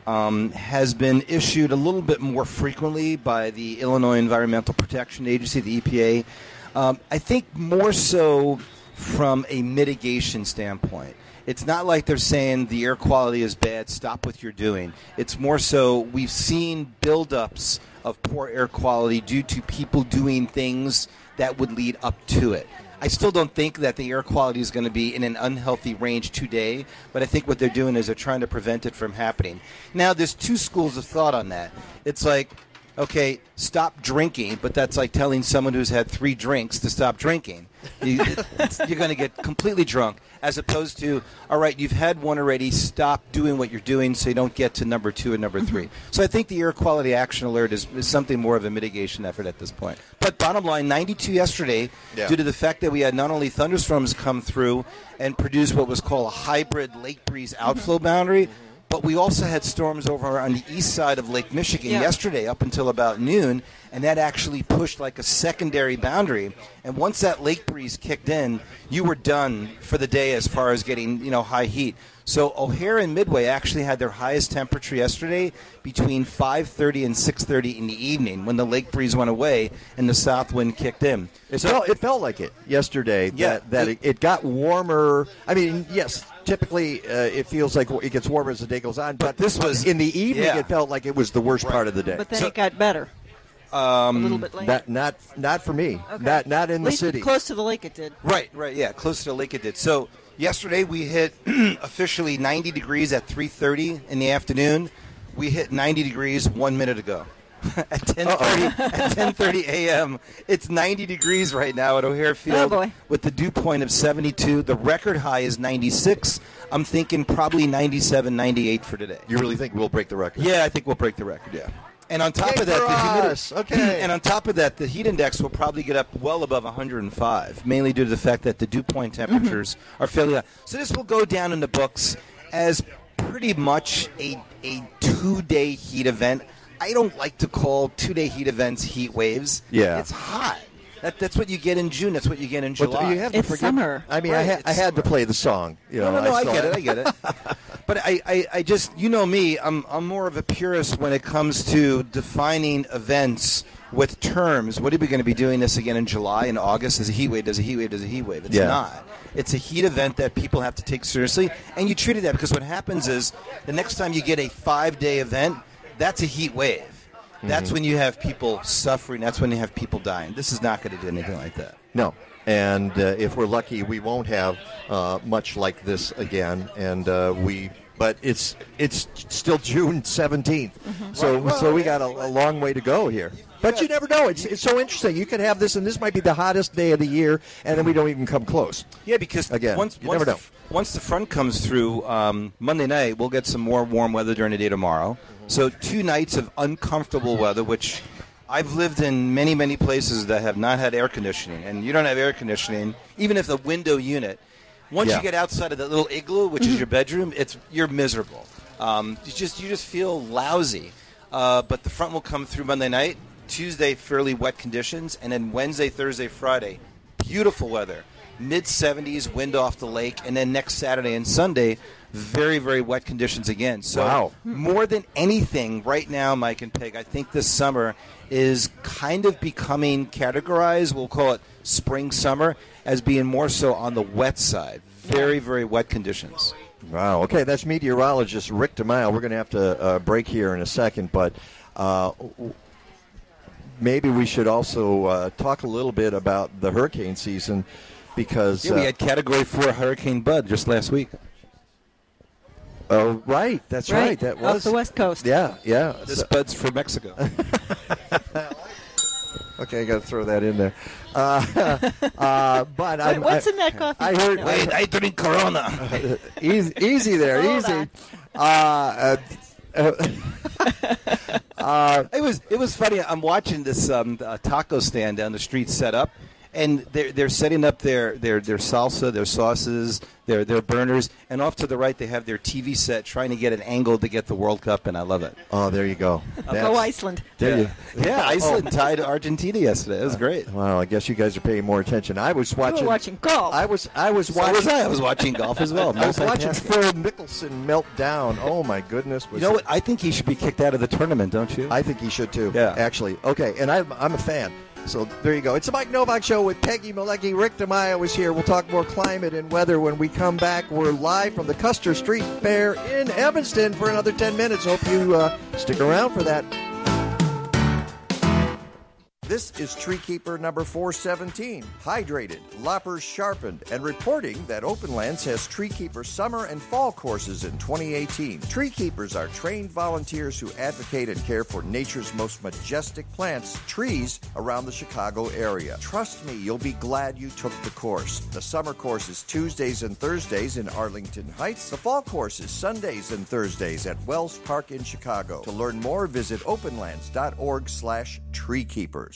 um, has been issued a little bit more frequently by the Illinois Environmental Protection Agency, the EPA. Um, I think more so from a mitigation standpoint. It's not like they're saying the air quality is bad, stop what you're doing. It's more so we've seen buildups of poor air quality due to people doing things that would lead up to it. I still don't think that the air quality is going to be in an unhealthy range today, but I think what they're doing is they're trying to prevent it from happening. Now, there's two schools of thought on that. It's like, okay, stop drinking, but that's like telling someone who's had three drinks to stop drinking. You, [laughs] you're going to get completely drunk, as opposed to, all right, you've had one already, stop doing what you're doing so you don't get to number two and number three. Mm-hmm. So I think the air quality action alert is, is something more of a mitigation effort at this point. But bottom line, 92 yesterday, Yeah. due to the fact that we had not only thunderstorms come through and produce what was called a hybrid lake breeze outflow mm-hmm. boundary, mm-hmm. But we also had storms over on the east side of Lake Michigan Yeah. yesterday up until about noon, and that actually pushed like a secondary boundary. And once that lake breeze kicked in, you were done for the day as far as getting you know high heat. So O'Hare and Midway actually had their highest temperature yesterday between 5:30 and 6:30 in the evening when the lake breeze went away and the south wind kicked in. It felt it felt like it yesterday. Yeah. that, that it, it got warmer. I mean, yes, typically uh, it feels like it gets warmer as the day goes on. But, this was- in the evening. yeah. It felt like it was the worst part of the day. But then it got better. Um, a little bit later. Not not not for me. Not not in the Least city. Close to the lake, it did. Right, right, yeah, close to the lake it did. So yesterday we hit [clears throat] officially 90 degrees at 3:30 in the afternoon. We hit 90 degrees one minute ago. [laughs] at 10:30 at 10:30 a.m. It's 90 degrees right now at O'Hare Field Oh, boy. with the dew point of 72. The record high is 96. I'm thinking probably 97, 98 for today. You really think we'll break the record? Yeah, I think we'll break the record. Yeah. And on top Yay of that, the humidity. Okay. [clears throat] and on top of that, the heat index will probably get up well above 105, mainly due to the fact that the dew point temperatures are fairly high. So this will go down in the books as pretty much a a two day heat event. I don't like to call two day heat events heat waves. Yeah. it's hot. That, that's what you get in June. That's what you get in But July. you have to forget- I mean, I, ha- I it's had to play the song. You know, no, no, no. I, saw get it. I get it. [laughs] but I, I, I just, you know me. I'm, I'm more of a purist when it comes to defining events with terms. What are we going to be doing this again in July and August? Is a heat wave? Does a heat wave? Does a heat wave? It's Yeah. not. It's a heat event that people have to take seriously, and you treat it that because what happens is the next time you get a five day event, that's a heat wave. That's Mhm. when you have people suffering. That's when you have people dying. This is not going to do anything like that. No. And uh, if we're lucky, we won't have uh, much like this again. And uh, we, but it's it's still June 17th, so Right. so we got a, a long way to go here. But you never know. It's it's so interesting. You could have this, and this might be the hottest day of the year, and then we don't even come close. Yeah, because again, once, you once never the, know. f- once the front comes through um, Monday night, we'll get some more warm weather during the day tomorrow. So two nights of uncomfortable weather, which I've lived in many, many places that have not had air conditioning, and you don't have air conditioning, even if the window unit. Once Yeah. you get outside of that little igloo, which is your bedroom, it's you're miserable. Um, you just you just feel lousy. Uh, but the front will come through Monday night. Tuesday, fairly wet conditions, and then Wednesday, Thursday, Friday, beautiful weather, mid 70s, wind off the lake, and then next Saturday and Sunday, very very wet conditions again. So Wow. more than anything, right now, Mike and Peg, I think this summer is kind of becoming categorized. We'll call it spring summer as being more so on the wet side. Very very wet conditions. Wow. Okay, that's meteorologist Rick DiMaio. We're going to have to uh, break here in a second, but uh, maybe we should also uh, talk a little bit about the hurricane season because. Yeah, we uh, had Category Four Hurricane Bud just last week. Oh, right. That's right. Right, That off was the West Coast. Yeah, yeah. This So- bud's for Mexico. [laughs] okay, I got to throw that in there. Uh, [laughs] uh, but Wait, I'm- what's I, in that coffee? I heard. No. Wait, I drink Corona. [laughs] easy, easy there, easy. Uh, uh, uh, Uh, it was it was funny. I'm watching this um, uh, taco stand down the street set up, and they're they're setting up their their their salsa, their sauces, their their burners, and off to the right they have their TV set trying to get an angle to get the World Cup, and I love it. Oh, there you go. [laughs] Go Iceland. There you. [laughs] Yeah, Iceland Oh. tied Argentina yesterday. It was great. Well, I guess you guys are paying more attention. I was watching. watching golf. I was. I was So watching. was I. I was watching golf as well. [laughs] I was watching Multitasking. Phil Mickelson melt down. Oh my goodness! Was You know what? I think he should be kicked out of the tournament, don't you? I think he should too. Yeah. Actually. Okay. And I'm, I'm a fan. So there you go. It's the Mike Nowak Show with Peggy Malecki. Rick DiMaio is here. We'll talk more climate and weather when we come back. We're live from the Custer Street Fair in Evanston for another 10 minutes. Hope you uh, stick around for that. This is Tree Keeper number 417. Hydrated, loppers sharpened, and reporting that Openlands has Tree Keeper summer and fall courses in 2018. Tree Keepers are trained volunteers who advocate and care for nature's most majestic plants, trees, around the Chicago area. Trust me, you'll be glad you took the course. The summer course is Tuesdays and Thursdays in Arlington Heights. The fall course is Sundays and Thursdays at Wells Park in Chicago. To learn more, visit openlands.org slash treekeepers.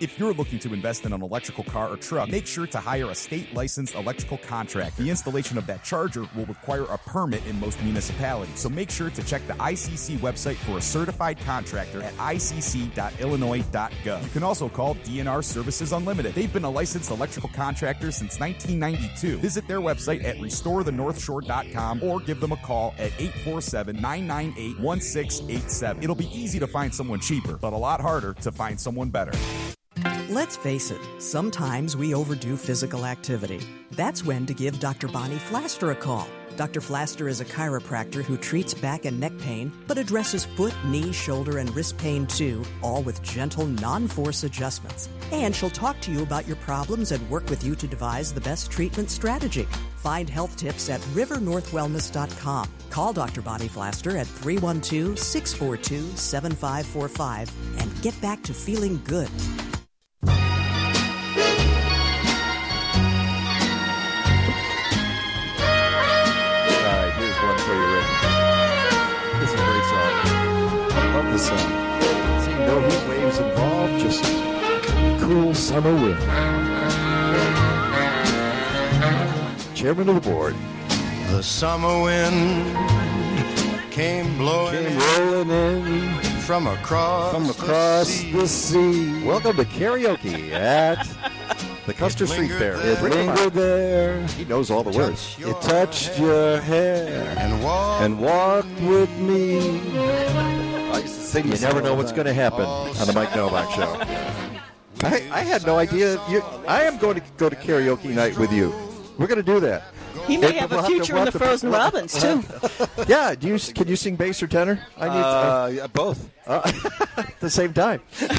If you're looking to invest in an electrical car or truck, make sure to hire a state licensed electrical contractor. The installation of that charger will require a permit in most municipalities, so make sure to check the ICC website for a certified contractor at icc.illinois.gov. You can also call DNR Services Unlimited. They've been a licensed electrical contractor since 1992. Visit their website at restorethenorthshore.com or give them a call at 847 998 1687. It'll be easy to find someone cheaper, but a lot harder to find someone better. Let's face it, sometimes we overdo physical activity. That's when to give Dr. Bonnie Flaster a call. Dr. Flaster is a chiropractor who treats back and neck pain, but addresses foot, knee, shoulder, and wrist pain too, all with gentle, non force adjustments. And she'll talk to you about your problems and work with you to devise the best treatment strategy. Find health tips at rivernorthwellness.com. Call Dr. Bonnie Flaster at 312 642 7545 and get back to feeling good. I love this song. See, no heat waves involved, just cool summer wind. Chairman of the board. The summer wind came blowing Came rolling in from across from across the sea. Welcome to karaoke at the Custer Street Fair. It lingered there. He knows all the words. It touched your hair and walked, and walked with me. You never know what's going to happen on the Mike Nowak Show. I, I had no idea. You, I am going to go to karaoke night with you. We're going to do that. He may And have we'll a to- future we'll in the have to- Frozen Robins, too. [laughs] yeah. Do you can you sing bass or tenor? I need Uh, yeah, both. at [laughs] the same time. [laughs]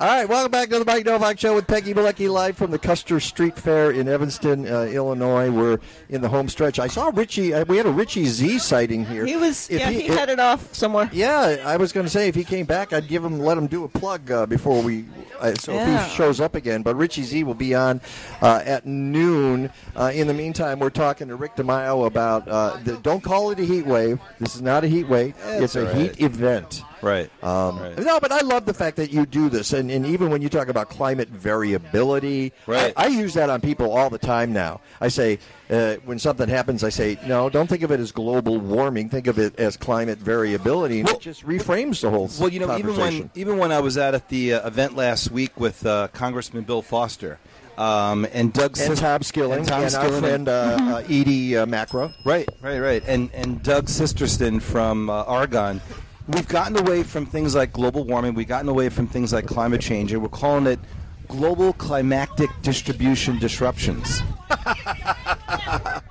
All right, welcome back to the Mike Nowak Show with Peggy Malecki live from the Custer Street Fair in Evanston, uh, Illinois. We're in the home stretch. I saw Richie. Uh, we had a Richie Z sighting here. He was, If yeah, he, if- headed off somewhere. Yeah, I was going to say if he came back, I'd give him let him do a plug uh, before we. Uh, so Yeah. if he shows up again, but Richie Z will be on uh, at noon. Uh, in the meantime, we're talking to Rick DiMaio about. Uh, the, don't call it a heat wave. This is not a heat wave. That's it's a all right. heat event. Right. Um, Right. No, but I love the fact that you do this, and, and even when you talk about climate variability, Right. I, I use that on people all the time now. I say uh, when something happens, I say, no, don't think of it as global warming. Think of it as climate variability, and it just reframes the whole thing. Well, you know, even when even when I was out at the uh, event last week with uh, Congressman Bill Foster um, and Doug and Tom Skilling and Tom and our Skilling friend uh, uh, Edie uh, Macro. Right, right, right. And and Doug Sisterson from uh, Argonne. We've gotten away from things like global warming. We've gotten away from things like climate change, and we're calling it global climactic distribution disruptions. [laughs]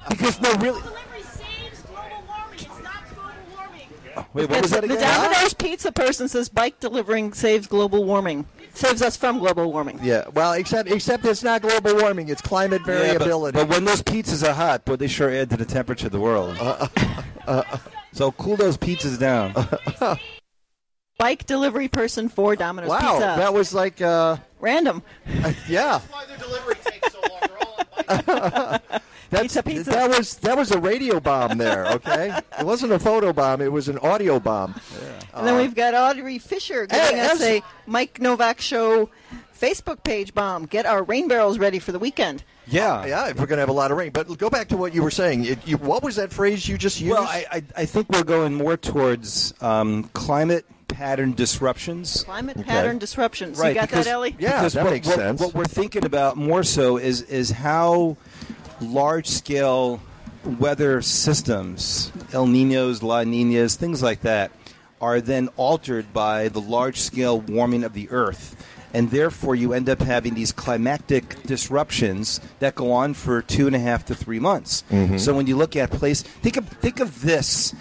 because no, really. Wait, what was that The? Domino's pizza person says bike delivering saves global warming. Saves us from global warming. Yeah, well, except except it's not global warming; it's climate Yeah, but- variability. but, when those pizzas are hot, boy, they sure add to the temperature of the world. Uh, uh, uh, uh so cool those pizzas down. [laughs] Bike delivery person for Domino's Pizza. wow, Pizza. that was like uh, Random. yeah. That's, Pizza, pizza. That was that was a radio bomb there. Okay, it wasn't a photo bomb; it was an audio bomb. And then we've got Audrey Fisher giving Hey, us as- a Mike Nowak Show Facebook page bomb. Get our rain barrels ready for the weekend. Yeah, yeah. If we're going to have a lot of rain, but go back to what you were saying. It, you, what was that phrase you just used? Well, I, I, I think we're going more towards um, climate pattern disruptions. Climate pattern disruptions. Right, you got because, that, Ellie? because that what, makes what- sense. What we're thinking about more so is is how large scale weather systems, El Ninos, La Ninas, things like that, are then altered by the large scale warming of the Earth. And therefore, you end up having these climactic disruptions that go on for two and a half to three months. Mhm. So when you look at place, think of think of this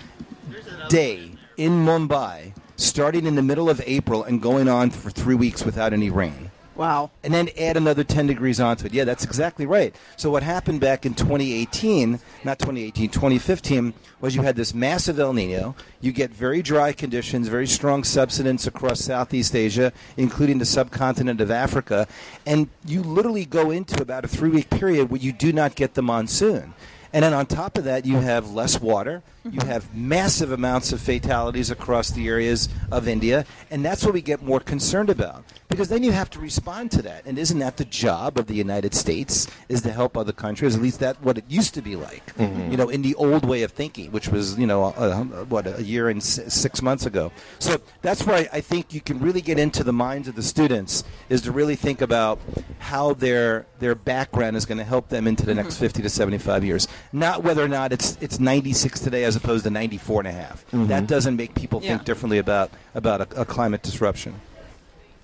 day in Mumbai, starting in the middle of April and going on for three weeks without any rain. Wow. And then add another 10 degrees onto it. Yeah, that's exactly right. So, what happened back in 2018, not 2018, 2015, was you had this massive El Nino. You get very dry conditions, very strong subsidence across Southeast Asia, including the subcontinent of Africa. And you literally go into about a three week period where you do not get the monsoon. And then on top of that, you have less water. You have massive amounts of fatalities across the areas of India, and that's what we get more concerned about. Because then you have to respond to that, and isn't that the job of the United States? Is to help other countries? At least that's what it used to be like. Mhm. You know, in the old way of thinking, which was you know uh, what a year and six months ago. So that's why I think you can really get into the minds of the students is to really think about how their their background is going to help them into the next 50 to 75 years. Not whether or not it's it's 96 today as opposed to 94 and a half. Mhm. That doesn't make people Yeah. think differently about about a, a climate disruption.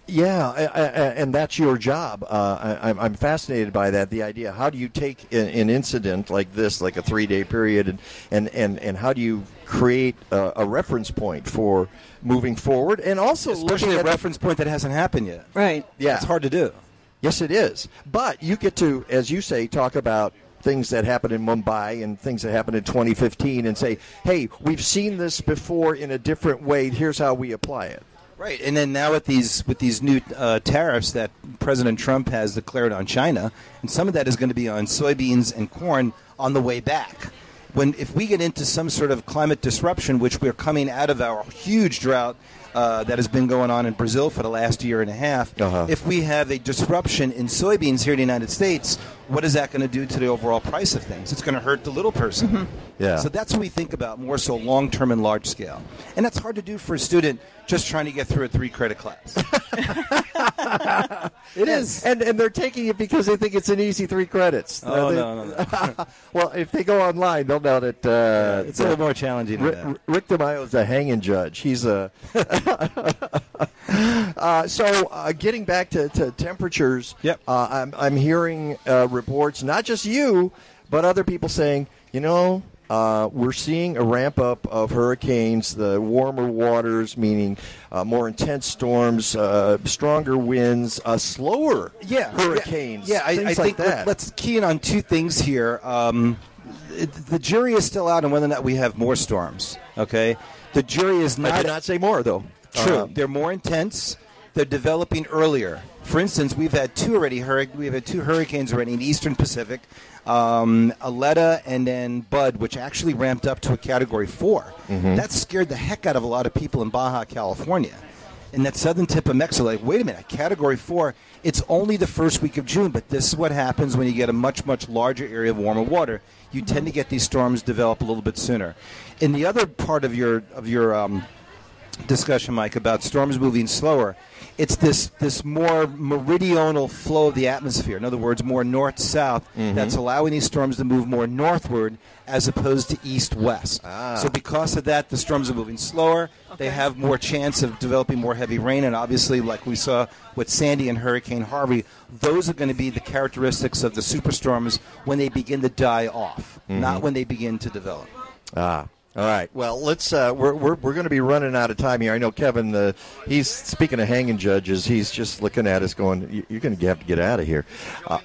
Yeah, I, I, and that's your job. Uh, I, I'm- I'm fascinated by that. The idea: how do you take an, an incident like this, like a three-day period, and and, and, and how do you create a, a reference point for moving forward, and also Especially a at reference point that hasn't happened yet. Right. Yeah, it's hard to do. Yes, it is. But you get to, as you say, talk about things that happened in Mumbai and things that happened in 2015, and say, "Hey, we've seen this before in a different way. Here's how we apply it." Right, and then now with these with these new uh, tariffs that President Trump has declared on China, and some of that is going to be on soybeans and corn on the way back. When if we get into some sort of climate disruption, which we're coming out of our huge drought uh, that has been going on in Brazil for the last year and a half, if we have a disruption in soybeans here in the United States, what is that going to do to the overall price of things? It's going to hurt the little person. Yeah. So that's what we think about more so long term and large scale. And that's hard to do for a student just trying to get through a three credit class. [laughs] It is, and and they're taking it because they think it's an easy three credits. Oh, They- no, no, no. [laughs] well, if they go online, they'll know that uh, It's a little more challenging Rick. Rick DiMaio is a hanging judge. He's a. [laughs] [laughs] uh, so, uh, getting back to, to temperatures, yep. Uh, I'm I'm hearing uh, reports, not just you, but other people saying, you know. Uh, we're seeing a ramp up of hurricanes, the warmer waters, meaning uh, more intense storms, uh, stronger winds, uh, slower yeah, hurricanes. Yeah, I, I like think that. Let, us key in on two things here. Um, the jury is still out on whether or not we have more storms. Okay, the jury is not. I did not say more though. True, Um, they're more intense. They're developing earlier. For instance, we've had two already. Hurric- we've had two hurricanes already in the Eastern Pacific, um, Aletta and then Bud, which actually ramped up to a Category 4 Mhm. That scared the heck out of a lot of people in Baja California. In that southern tip of Mexico, like, wait a minute, Category 4, it's only the first week of June, but this is what happens when you get a much, much larger area of warmer water. You tend to get these storms develop a little bit sooner. In the other part of your, of your um, discussion, Mike, about storms moving slower. It's this this more meridional flow of the atmosphere. In other words, more north south. Mhm. That's allowing these storms to move more northward as opposed to east west. Ah. So because of that, the storms are moving slower. They have more chance of developing more heavy rain, and obviously, like we saw with Sandy and Hurricane Harvey, those are going to be the characteristics of the superstorms when they begin to die off, Mhm. not when they begin to develop. Ah. All right. Well, let's. Uh, we're we're, we're going to be running out of time here. I know Kevin. Uh, he's speaking of hanging judges. He's just looking at us, going, "You- "You're going to have to get out of here." Uh,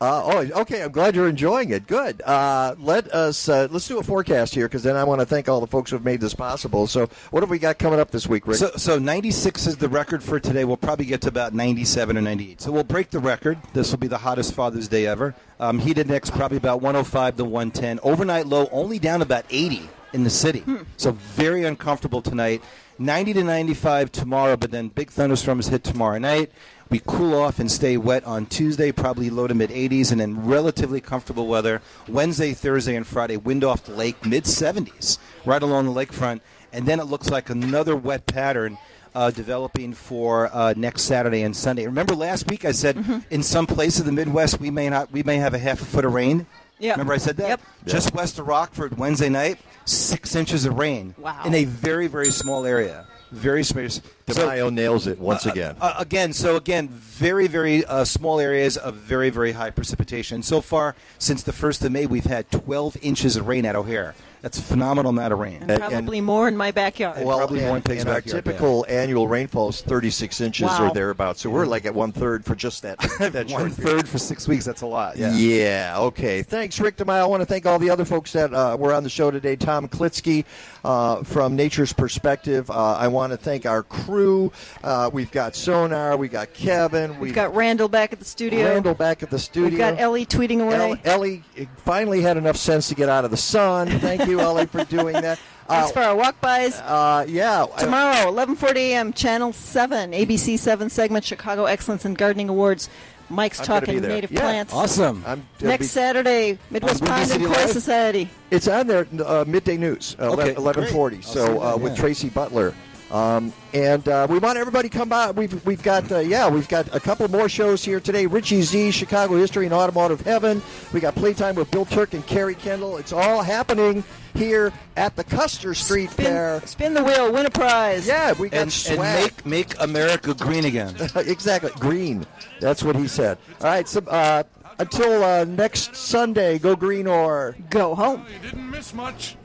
uh, oh, okay. I'm glad you're enjoying it. Good. Uh, let us. Uh, let's do a forecast here, because then I want to thank all the folks who have made this possible. So, what have we got coming up this week, Rick? So, so 96 is the record for today. We'll probably get to about 97 or 98. So we'll break the record. This will be the hottest Father's Day ever. Um, heat index probably about 105 to 110. Overnight low only down about 80 in the city. So very uncomfortable tonight. 90 to 95 tomorrow, but then big thunderstorms hit tomorrow night. We cool off and stay wet on Tuesday, probably low to mid 80s, and then relatively comfortable weather Wednesday, Thursday, and Friday. Wind off the lake, mid 70s, right along the lakefront. And then it looks like another wet pattern uh, developing for uh, next Saturday and Sunday. Remember last week I said in some places of the Midwest we may not we may have a half a foot of rain. Yeah. Remember I said that? Yep. Just west of Rockford Wednesday night, six inches of rain. Wow. In a very very small area. Very space. DiMaio nails it once Uh, again. uh, again, so again, very, very uh, small areas of very, very high precipitation. So far, since the 1st of May, we've had 12 inches of rain at O'Hare. That's a phenomenal amount of rain. And probably more in my backyard. well, probably and, more in Pig's and our backyard, typical annual rainfall is 36 inches Wow. or thereabouts. So we're like at one third for just that. [laughs] that short One period. third for six weeks, that's a lot. Yeah. Yeah. okay. Thanks, Rick DiMaio. I want to thank all the other folks that uh, were on the show today. Tom Klitzkie uh, from Nature's Perspective. Uh, I want to thank our crew. Uh, we've got Sonar. we've got Kevin. We've got Randall back at the studio. Randall back at the studio. We've got Ellie tweeting away. El- Ellie finally had enough sense to get out of the sun. Thank you, Ellie, for doing that. [laughs] Thanks for our walk-bys. Uh, yeah. Tomorrow, 11:40 a.m., Channel 7, ABC 7 segment, Chicago Excellence in Gardening Awards. Mike's I'm talking be there. native Yeah. plants. Awesome. I'm, Next be- Saturday, Midwest On Pond and City Koi Society. It's on there, uh, midday news, uh, Okay, eleven forty. great. So uh, that, with. Tracy Butler, um, and uh, we want everybody to come by. We've we've got uh, yeah, we've got a couple more shows here today. Richie Z, Chicago History and Automotive Heaven. We got playtime with Bill Turk and Carrie Kendall. It's all happening here at the Custer Street Fair. Spin the wheel, win a prize. Yeah, we got And, and swag. make, make America green again. [laughs] exactly, green. That's what he said. All right, so uh, until uh, next Sunday, go green or go home. You didn't miss much.